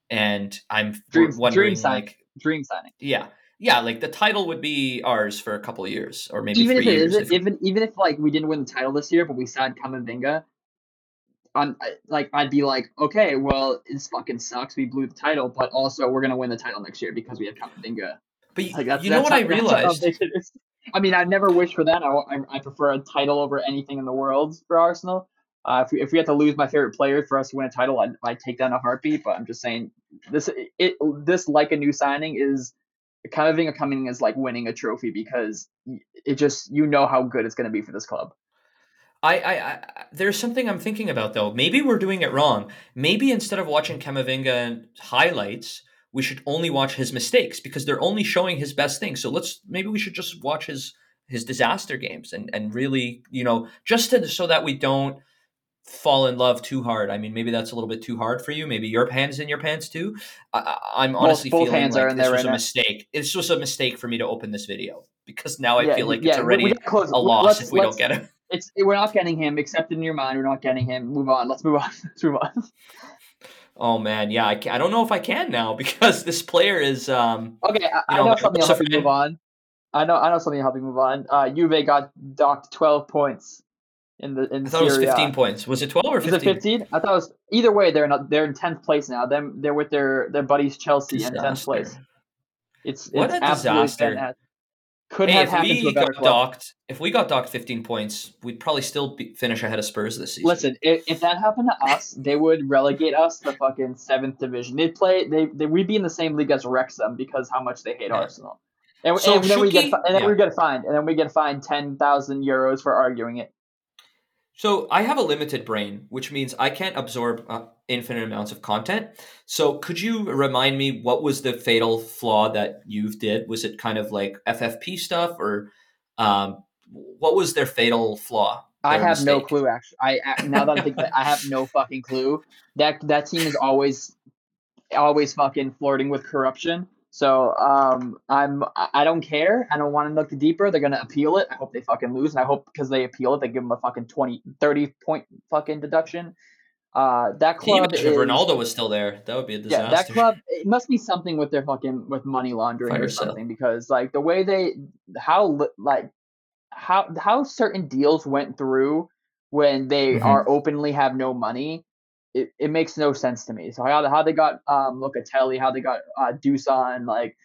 [SPEAKER 1] And I'm
[SPEAKER 2] dream,
[SPEAKER 1] wondering,
[SPEAKER 2] dream
[SPEAKER 1] like,
[SPEAKER 2] dream signing.
[SPEAKER 1] Yeah, yeah, like the title would be ours for a couple years, or maybe even if it
[SPEAKER 2] years,
[SPEAKER 1] if,
[SPEAKER 2] even even if like we didn't win the title this year, but we signed Camavinga, on like I'd be like, okay, well, this fucking sucks. We blew the title, but also we're gonna win the title next year because we have Camavinga.
[SPEAKER 1] But like, that's, you know what I realized?
[SPEAKER 2] I mean, I never wish for that. I, I, I, prefer a title over anything in the world for Arsenal. Uh, if, we, if we had to lose my favorite player for us to win a title, I'd, I'd take that in a heartbeat. But I'm just saying, this it this like a new signing is kind of being coming is like winning a trophy because it just you know how good it's going to be for this club.
[SPEAKER 1] I, I, I, there's something I'm thinking about though. Maybe we're doing it wrong. Maybe instead of watching Camavinga highlights, we should only watch his mistakes because they're only showing his best things. So let's maybe we should just watch his his disaster games and and really you know just to, so that we don't fall in love too hard. I mean, maybe that's a little bit too hard for you. Maybe your hands in your pants too. I, am honestly both, both feeling like this was right a now. mistake. It's just a mistake for me to open this video because now I yeah, feel like yeah, it's already a loss let's, if we don't get him.
[SPEAKER 2] It's we're not getting him. Accept it in your mind. We're not getting him. Move on. Let's move on. Let's move on.
[SPEAKER 1] Oh man, yeah, I, I don't know if I can now because this player is. um
[SPEAKER 2] Okay, I, I know, know something will help you move on. I know I know something will help you move on. Uh, Juve got docked twelve points in the in
[SPEAKER 1] I thought it was fifteen points. Was it twelve or fifteen?
[SPEAKER 2] Was it fifteen? I thought it was either way. They're not. They're in tenth place now. Them they're with their their buddies Chelsea disaster. in tenth place. It's
[SPEAKER 1] what
[SPEAKER 2] it's
[SPEAKER 1] a disaster. Could hey, have happened to a better got club. docked, if we got docked 15 points, we'd probably still be, finish ahead of Spurs this season.
[SPEAKER 2] Listen, if, if that happened to us, they would relegate us to fucking seventh division. They'd play. They, they we'd be in the same league as Wrexham because how much they hate yeah. Arsenal. And, so and then we get and then yeah. we get fined, and then we get fined ten thousand euros for arguing it.
[SPEAKER 1] So I have a limited brain, which means I can't absorb uh, infinite amounts of content. So could you remind me what was the fatal flaw that you did? Was it kind of like FFP stuff, or um, what was their fatal flaw?
[SPEAKER 2] I have mistake? no clue. Actually, I now that I think that I have no fucking clue. That that team is always always fucking flirting with corruption. So um, I'm I don't care. I don't want to look deeper. They're gonna appeal it. I hope they fucking lose, and I hope because they appeal it, they give them a fucking 20, 30 point fucking deduction. Uh, that club.
[SPEAKER 1] If Ronaldo was still there, that would be a disaster.
[SPEAKER 2] Yeah, that club. It must be something with their fucking with money laundering Fire or something because like the way they how like how how certain deals went through when they mm-hmm. are openly have no money it, it makes no sense to me. So how how they got um Locatelli, how they got uh Dusan, like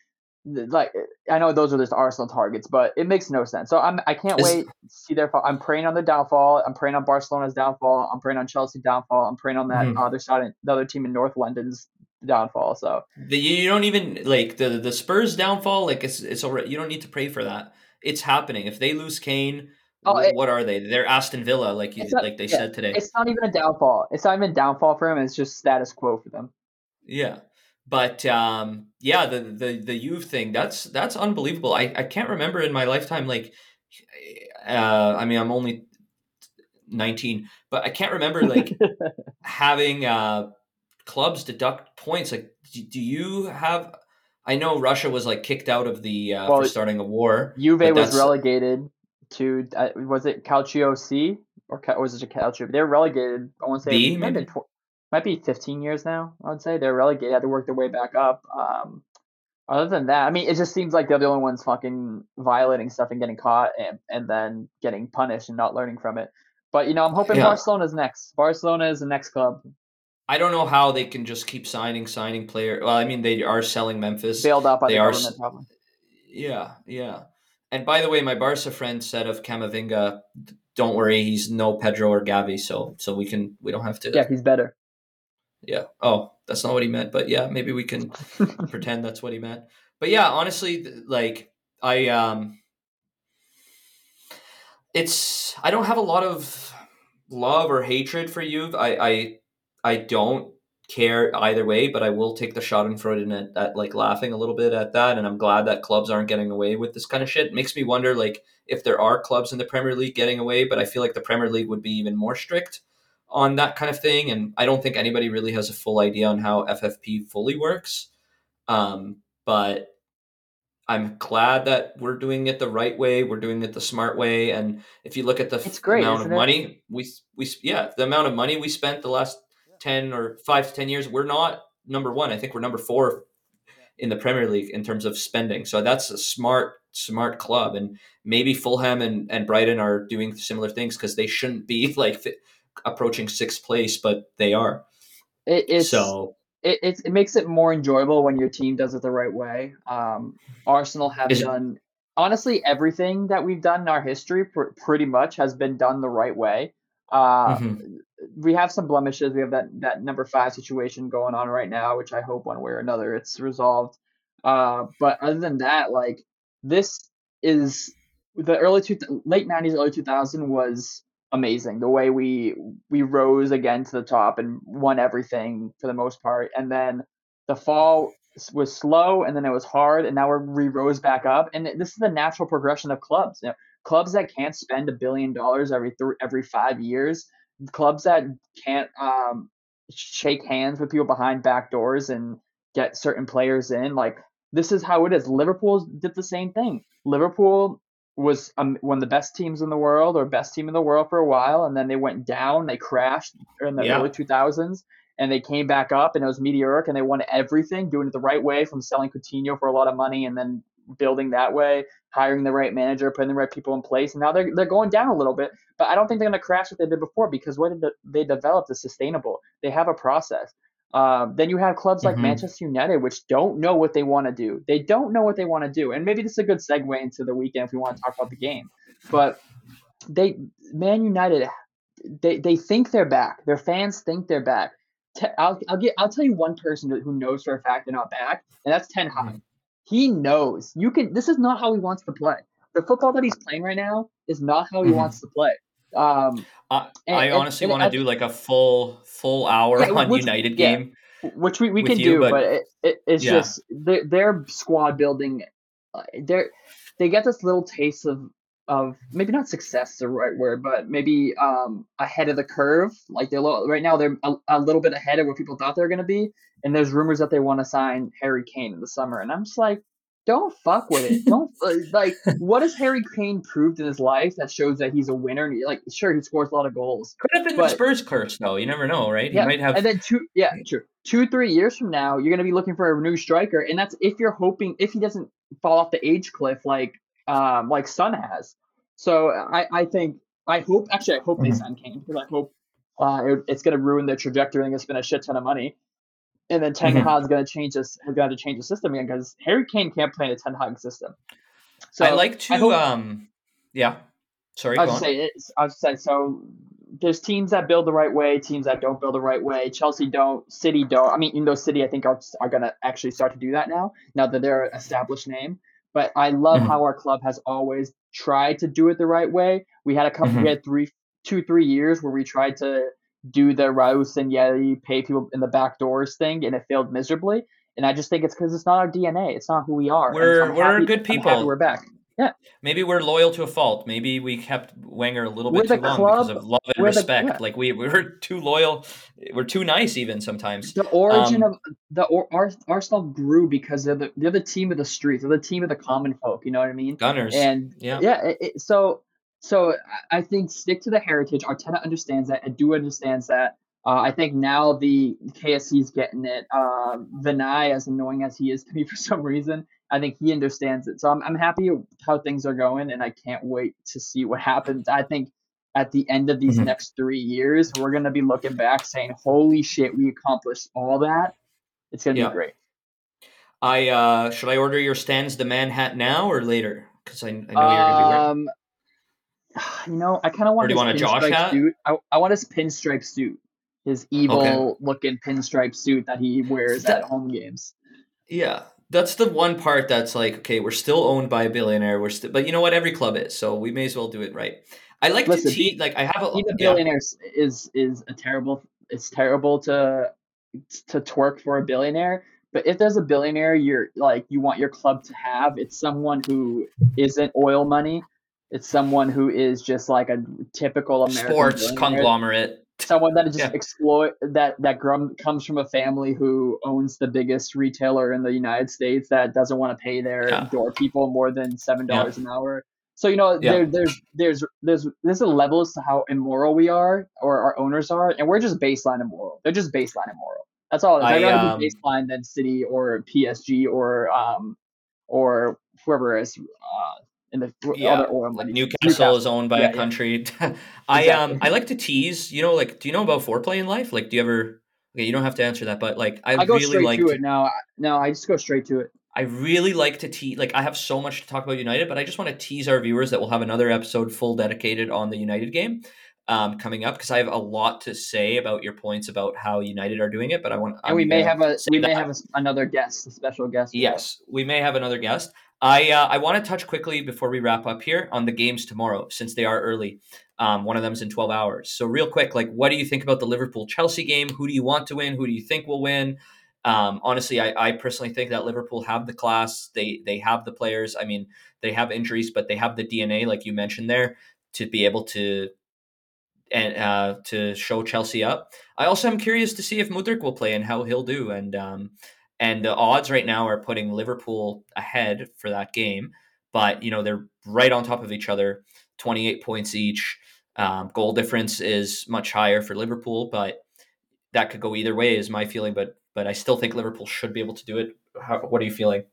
[SPEAKER 2] like I know those are just Arsenal targets, but it makes no sense. So I'm I can't wait to see their. I'm praying on the downfall. I'm praying on Barcelona's downfall. I'm praying on Chelsea downfall. I'm praying on that mm-hmm. other side, the other team in North London's downfall. So
[SPEAKER 1] the, you don't even like the the Spurs downfall. Like it's it's already you don't need to pray for that. It's happening. If they lose Kane, Oh, it, what are they? They're Aston Villa, like you, not, like they yeah, said today.
[SPEAKER 2] It's not even a downfall. It's not even a downfall for him. It's just status quo for them.
[SPEAKER 1] Yeah, but um, yeah, the the the youth thing that's that's unbelievable. I I can't remember in my lifetime like, uh, I mean I'm only nineteen, but I can't remember like having uh clubs deduct points. Like, do, do you have? I know Russia was like kicked out of the uh, well, for starting a war.
[SPEAKER 2] Juve was relegated to uh, was it Calcio C or, was it Calcio? They're relegated. I want to say B, might, be tw- might be 15 years now. I would say they're relegated. Had to work their way back up. Um, other than that, I mean, it just seems like they're the only ones fucking violating stuff and getting caught and, and then getting punished and not learning from it. But you know, I'm hoping yeah. Barcelona's next. Barcelona is the next club.
[SPEAKER 1] I don't know how they can just keep signing, signing player. Well, I mean, they are selling Memphis.
[SPEAKER 2] Bailed out by
[SPEAKER 1] they
[SPEAKER 2] the are, government, probably.
[SPEAKER 1] Yeah, yeah. And by the way, my Barca friend said of Camavinga, don't worry, he's no Pedro or Gavi, so so we can we don't have to.
[SPEAKER 2] Yeah, he's better.
[SPEAKER 1] Yeah. Oh, that's not what he meant, but yeah, maybe we can pretend that's what he meant. But yeah, honestly, like I um, it's I don't have a lot of love or hatred for you. I I I don't care either way, but I will take the Schadenfreude at, at like laughing a little bit at that. And I'm glad that clubs aren't getting away with this kind of shit. It makes me wonder like if there are clubs in the Premier League getting away, but I feel like the Premier League would be even more strict on that kind of thing. And I don't think anybody really has a full idea on how FFP fully works. Um, but I'm glad that we're doing it the right way. We're doing it the smart way. And if you look at the
[SPEAKER 2] great,
[SPEAKER 1] amount of money we we yeah, the amount of money we spent the last 10 or 5 to 10 years we're not number 1 i think we're number 4 in the premier league in terms of spending. So that's a smart smart club. And maybe fulham and, and brighton are doing similar things because they shouldn't be like approaching sixth place but they are.
[SPEAKER 2] It, it's so it, it, it makes it more enjoyable when your team does it the right way. Um, arsenal have Is done honestly everything that we've done in our history pr- pretty much has been done the right way. Uh, mm-hmm we have some blemishes. We have that that number five situation going on right now, which I hope one way or another it's resolved. Uh, but other than that, like this is the early two late nineties, early two thousand was amazing. The way we we rose again to the top and won everything for the most part, and then the fall was slow and then it was hard and now we rose back up and this is the natural progression of clubs you know, clubs that can't spend a billion dollars every th- every five years clubs that can't um, shake hands with people behind back doors and get certain players in like this is how it is liverpool did the same thing liverpool was um, one of the best teams in the world or best team in the world for a while and then they went down they crashed in the yeah. early 2000s and they came back up and it was meteoric and they won everything, doing it the right way from selling Coutinho for a lot of money and then building that way, hiring the right manager, putting the right people in place. And now they're they're going down a little bit, but I don't think they're going to crash what they did before because what they developed is sustainable. They have a process. Um, then you have clubs like mm-hmm. Manchester United, which don't know what they want to do. They don't know what they want to do, and maybe this is a good segue into the weekend if we want to talk about the game. But they, Man United, they they think they're back. Their fans think they're back. I'll, I'll get I'll tell you one person who knows for a fact they're not back, and that's Ten Hag. He knows you can. This is not how he wants to play. The football that he's playing right now is not how he mm-hmm. wants to play. Um,
[SPEAKER 1] uh, and, I honestly want to do like a full full hour yeah, on which, United game,
[SPEAKER 2] yeah, which we, we can you, do, but, but it, it, it's yeah. just their, their squad building. Uh, they're they get this little taste of of maybe not success is the right word, but maybe um, ahead of the curve. Like they're right now, they're a, a, little bit ahead of what people thought they were going to be. And there's rumors that they want to sign Harry Kane in the summer, and I'm just like, don't fuck with it. Don't like. What has Harry Kane proved in his life that shows that he's a winner? Like, sure, he scores a lot of goals.
[SPEAKER 1] Could have been but, the Spurs curse, though. You never know, right?
[SPEAKER 2] Yeah,
[SPEAKER 1] he might have.
[SPEAKER 2] And then two, yeah, true. Two, three years from now, you're going to be looking for a new striker, and that's if you're hoping if he doesn't fall off the age cliff like um like Son has. So I, I think I hope actually I hope mm-hmm. they sign Kane because I hope uh, it, it's going to ruin their trajectory and it's been a shit ton of money. And then Ten mm-hmm. Hag's going to change this has got to change the system again because Harry Kane can't play in a Ten Hag system.
[SPEAKER 1] So I like to I hope, um yeah. Sorry,
[SPEAKER 2] I was say I was say so. There's teams that build the right way, teams that don't build the right way. Chelsea don't, City don't. I mean, even though City, I think are are going to actually start to do that now. Now that they're an established name. But I love mm-hmm. how our club has always tried to do it the right way. We had a couple, mm-hmm. we had three, two, three years where we tried to do the Raul Sanllehi pay people in the back doors thing, and it failed miserably. And I just think it's because it's not our DNA. It's not who we are.
[SPEAKER 1] We're we're good people.
[SPEAKER 2] we're back. Yeah.
[SPEAKER 1] Maybe we're loyal to a fault. Maybe we kept Wenger a little bit too long because of love and respect. The, yeah. Like we, we were too loyal. We're too nice even sometimes.
[SPEAKER 2] The origin um, of the or, Arsenal grew because they're the they're the team of the streets. They're the team of the common folk. You know what I mean?
[SPEAKER 1] Gunners.
[SPEAKER 2] And yeah, yeah. It, it, so so I think stick to the heritage. Arteta understands that. Edu understands that. Uh, I think now the KSE is getting it. Uh, Vinai, as annoying as he is to me for some reason, I think he understands it. So I'm, I'm happy how things are going, and I can't wait to see what happens. I think at the end of these mm-hmm. next three years, we're going to be looking back saying, holy shit, we accomplished all that. It's going to yeah. be great.
[SPEAKER 1] I uh, should I order your Stan's the man hat now or later? Because I, I, know you're going to be wearing.
[SPEAKER 2] You know, I kind of want.
[SPEAKER 1] Or do you want a Josh hat?
[SPEAKER 2] Suit. I, I want his pinstripe suit, his evil okay. looking pinstripe suit that he wears that, at home games.
[SPEAKER 1] Yeah, that's the one part that's like, okay, we're still owned by a billionaire. We're still, but you know what? Every club is, so we may as well do it right. I like Listen, to cheat. Like I have a,
[SPEAKER 2] being a billionaire yeah. is is a terrible. It's terrible to to twerk for a billionaire. But if there's a billionaire you're like you want your club to have, it's someone who isn't oil money. It's someone who is just like a typical American
[SPEAKER 1] sports conglomerate
[SPEAKER 2] someone that just yeah. exploit that that grum comes from a family who owns the biggest retailer in the United States that doesn't want to pay their yeah. door people more than seven dollars yeah. an hour. So you know there, there's there's there's there's a level to how immoral we are or our owners are, and we're just baseline immoral. They're just baseline immoral. That's all. I'd rather um, be baseline than City or PSG or um or whoever is uh, in the yeah, other oil
[SPEAKER 1] money. Newcastle, Newcastle, is owned by yeah, a country. Yeah. I exactly. um I like to tease. You know, like do you know about foreplay in life? Like, do you ever? Okay, you don't have to answer that, but like I, I go really
[SPEAKER 2] straight
[SPEAKER 1] like
[SPEAKER 2] to it now. No, I just go straight to it.
[SPEAKER 1] I really like to tease. Like I have so much to talk about United, but I just want to tease our viewers that we'll have another episode full dedicated on the United game. Um, coming up because I have a lot to say about your points about how United are doing it. But I want
[SPEAKER 2] and I'm we may have a we may have a, another guest, a special guest.
[SPEAKER 1] Yes, we may have another guest. I uh, I want to touch quickly before we wrap up here on the games tomorrow, since they are early. Um, one of them is in 12 hours. So real quick, like, what do you think about the Liverpool Chelsea game? Who do you want to win? Who do you think will win? Um, honestly, I, I personally think that Liverpool have the class. They they have the players. I mean, they have injuries, but they have the DNA, like you mentioned there, to be able to and uh, to show Chelsea up. I also am curious to see if Mudryk will play and how he'll do. And um, and the odds right now are putting Liverpool ahead for that game, but you know they're right on top of each other, twenty eight points each. Um, goal difference is much higher for Liverpool, but that could go either way, is my feeling. But but I still think Liverpool should be able to do it. How, what are you feeling?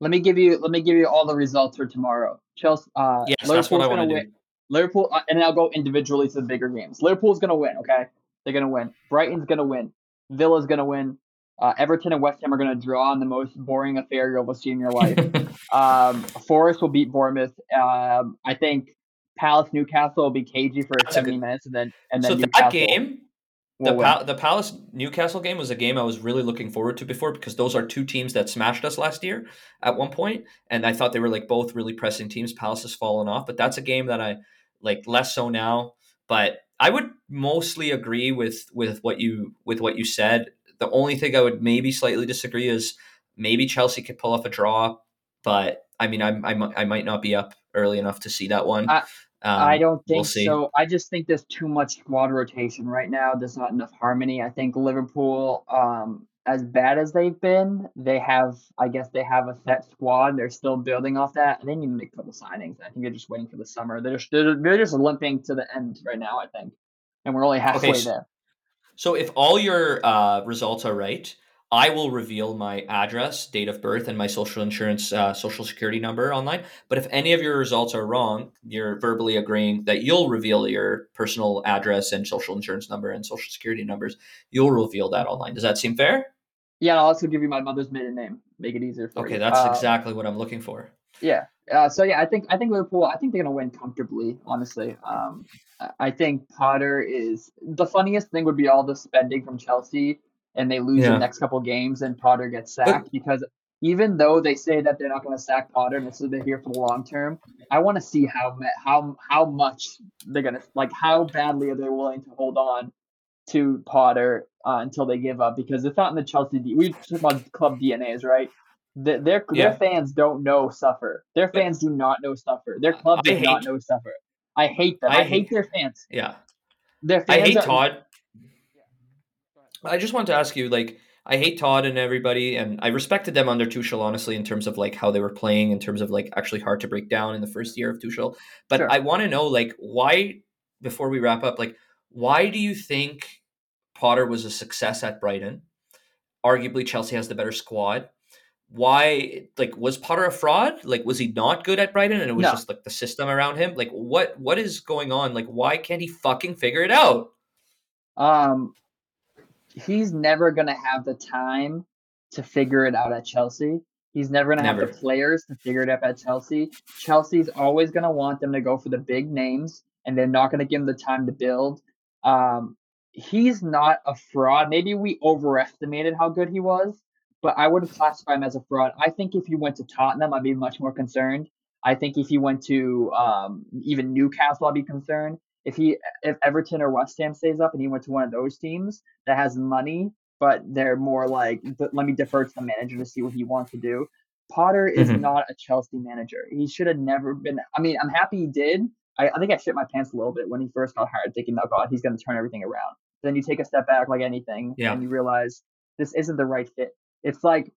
[SPEAKER 2] Let me give you let me give you all the results for tomorrow. Chelsea, uh,
[SPEAKER 1] yes, Liverpool's that's what I want to do.
[SPEAKER 2] Liverpool, uh, and then I'll go individually to the bigger games. Liverpool's going to win. Okay, they're going to win. Brighton's going to win. Villa's going to win. Uh, Everton and West Ham are going to draw in the most boring affair you'll ever see in your life. um, Forest will beat Bournemouth. Um, I think Palace Newcastle will be cagey for That's 70 good... minutes, and then and then
[SPEAKER 1] so
[SPEAKER 2] Newcastle
[SPEAKER 1] that game. The, pa- the Palace Newcastle game was a game I was really looking forward to before because those are two teams that smashed us last year at one point, and I thought they were like both really pressing teams. Palace has fallen off, but that's a game that I like less so now. But I would mostly agree with with what you with what you said. The only thing I would maybe slightly disagree is maybe Chelsea could pull off a draw, but I mean, I I, I might not be up early enough to see that one.
[SPEAKER 2] I, um, I don't think we'll so. I just think there's too much squad rotation right now. There's not enough harmony. I think Liverpool, um, as bad as they've been, they have. I guess they have a set squad. They're still building off that. They need to make a couple signings. I think they're just waiting for the summer. They're just, they're, they're just limping to the end right now. I think, and we're only halfway okay, so, there.
[SPEAKER 1] So if all your uh, results are right, I will reveal my address, date of birth, and my social insurance, uh, social security number online. But if any of your results are wrong, you're verbally agreeing that you'll reveal your personal address and social insurance number and social security numbers. You'll reveal that online. Does that seem fair?
[SPEAKER 2] Yeah, I'll also give you my mother's maiden name. Make it easier for
[SPEAKER 1] okay,
[SPEAKER 2] you.
[SPEAKER 1] Okay, that's uh, exactly what I'm looking for.
[SPEAKER 2] Yeah. Uh, so yeah, I think I think Liverpool. I think they're gonna win comfortably. Honestly, um, I think Potter is the funniest thing. Would be all the spending from Chelsea and they lose yeah. the next couple games and Potter gets sacked but, because even though they say that they're not going to sack Potter and this is they're here for the long term, I want to see how how how much they're going to like how badly are they willing to hold on to Potter uh, until they give up because it's not in the Chelsea. We talk about club DNAs, right? The, their yeah. their fans don't know suffer. Their fans do not know suffer. Their club does not know suffer. I hate them. I, I hate, hate, their fans.
[SPEAKER 1] Yeah.
[SPEAKER 2] Their fans
[SPEAKER 1] I hate are, Todd. I just want to ask you, like, I hate Todd and everybody, and I respected them under Tuchel, honestly, in terms of like how they were playing, in terms of like actually hard to break down in the first year of Tuchel. But sure. I want to know, like, why before we wrap up, like, why do you think Potter was a success at Brighton? Arguably, Chelsea has the better squad. Why, like, was Potter a fraud? Like, was he not good at Brighton, and it was no. just like the system around him? Like, what what is going on? Like, why can't he fucking figure it out?
[SPEAKER 2] Um, he's never going to have the time to figure it out at Chelsea. He's never going to have the players to figure it out at Chelsea. Chelsea's always going to want them to go for the big names, and they're not going to give him the time to build. Um, he's not a fraud. Maybe we overestimated how good he was, but I wouldn't classify him as a fraud. I think if you went to Tottenham, I'd be much more concerned. I think if he went to um, even Newcastle, I'd be concerned if he if Everton or West Ham stays up and he went to one of those teams that has money, but they're more like let me defer to the manager to see what he wants to do. Potter is mm-hmm. not a Chelsea manager. He should have never been. I mean, I'm happy he did. I, I think I shit my pants a little bit when he first got hired, thinking, "Oh God, he's going to turn everything around." Then you take a step back, like anything, yeah. and you realize this isn't the right fit. It's like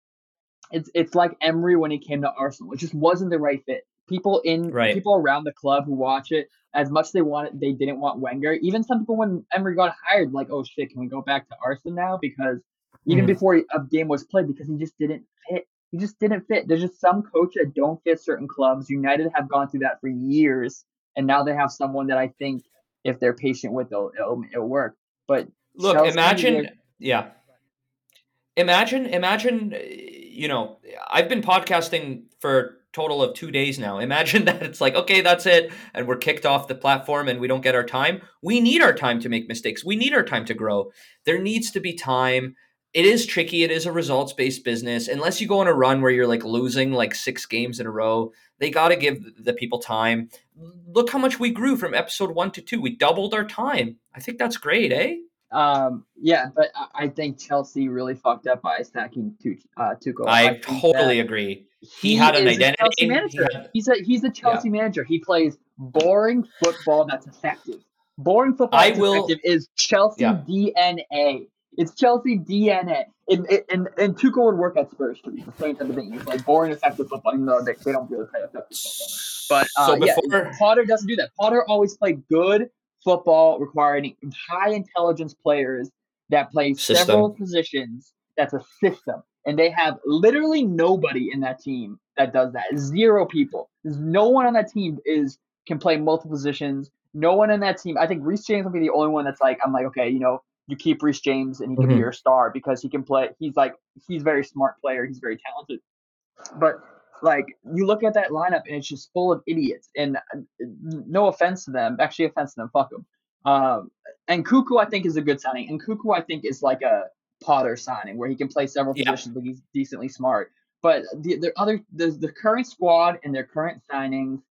[SPEAKER 2] it's it's like Emery when he came to Arsenal. It just wasn't the right fit. People in right. people around the club who watch it as much as they wanted, they didn't want Wenger. Even some people, when Emery got hired, like, oh shit, can we go back to Arsenal now? Because even mm before a game was played, because he just didn't fit. He just didn't fit. There's just some coach that don't fit certain clubs. United have gone through that for years, and now they have someone that I think, if they're patient with, it'll it'll, it'll work. But
[SPEAKER 1] look, Chelsea, imagine, yeah, imagine, imagine, you know, I've been podcasting for total of two days now. Imagine that it's like, okay, that's it. And we're kicked off the platform and we don't get our time. We need our time to make mistakes. We need our time to grow. There needs to be time. It is tricky. It is a results based business. Unless you go on a run where you're like losing like six games in a row, they got to give the people time. Look how much we grew from episode one to two. We doubled our time. I think that's great, eh?
[SPEAKER 2] Um, yeah, but I think Chelsea really fucked up by sacking uh, Tuchel.
[SPEAKER 1] I, I totally agree. He, he had an identity.
[SPEAKER 2] manager. He had, he's a he's a Chelsea yeah. manager. He plays boring football that's effective. Boring football that's will, effective is Chelsea yeah. DNA. It's Chelsea DNA. And, and, and Tuchel would work at Spurs too. The same type of thing. It's like boring, effective football, even though they, they don't really play effective football. But uh, so before, yeah, Potter doesn't do that. Potter always played good football requiring high intelligence players that play system. several positions. That's a system. And they have literally nobody in that team that does that. Zero people. There's no one on that team is can play multiple positions. No one in that team. I think Reece James will be the only one that's like, I'm like, okay, you know, you keep Reece James and he can mm-hmm. be your star because he can play. He's like, he's a very smart player. He's very talented. But like you look at that lineup and it's just full of idiots. And uh, no offense to them, actually offense to them, fuck them. Um, and Cuckoo, I think is a good signing. And Cuckoo, I think is like a Potter signing where he can play several yeah. positions, but he's decently smart. But the, the other the, the current squad and their current signings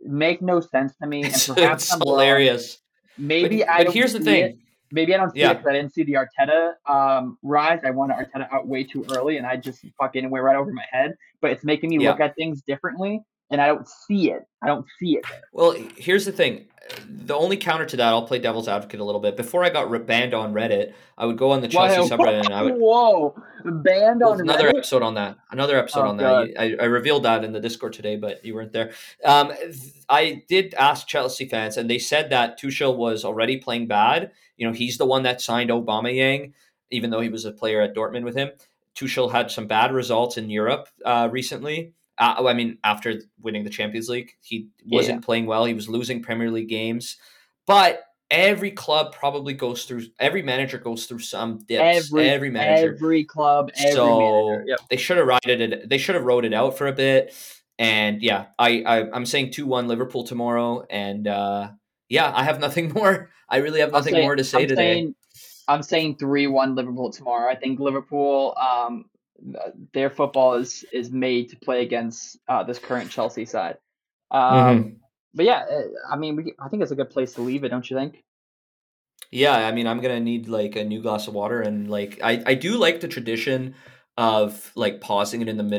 [SPEAKER 2] make no sense to me. And perhaps
[SPEAKER 1] it's I'm hilarious.
[SPEAKER 2] Wrong. Maybe but, I.
[SPEAKER 1] But here's the thing.
[SPEAKER 2] It. Maybe I don't see yeah. it because I didn't see the Arteta um, rise. I wanted Arteta out way too early, and I just fucking went right over my head. But it's making me yeah. look at things differently, and I don't see it. I don't see it.
[SPEAKER 1] Well, here's the thing. The only counter to that, I'll play devil's advocate a little bit. Before I got banned on Reddit, I would go on the Chelsea subreddit and I would.
[SPEAKER 2] Whoa, banned on
[SPEAKER 1] another
[SPEAKER 2] Reddit?
[SPEAKER 1] episode on that. Another episode oh, on that. I, I, revealed that in the Discord today, but you weren't there. Um, I did ask Chelsea fans, and they said that Tuchel was already playing bad you know, he's the one that signed Aubameyang, even though he was a player at Dortmund with him. Tuchel had some bad results in Europe uh, recently. Uh, I mean, after winning the Champions League, he wasn't yeah. playing well. He was losing Premier League games, but every club probably goes through. Every manager goes through some dips. Every, every manager,
[SPEAKER 2] every club, every so manager. Yep.
[SPEAKER 1] they should have rided it. They should have rode it out for a bit. And yeah, I, I am saying two one Liverpool tomorrow, and uh, yeah, I have nothing more. I really have nothing saying, more to say
[SPEAKER 2] I'm
[SPEAKER 1] today.
[SPEAKER 2] Saying, I'm saying three one Liverpool tomorrow. I think Liverpool, um, their football is is made to play against uh, this current Chelsea side. Um, mm-hmm. But yeah, uh, I mean, we, I think it's a good place to leave it, don't you think?
[SPEAKER 1] Yeah, I mean, I'm gonna need like a new glass of water, and like I I do like the tradition of like pausing it in the middle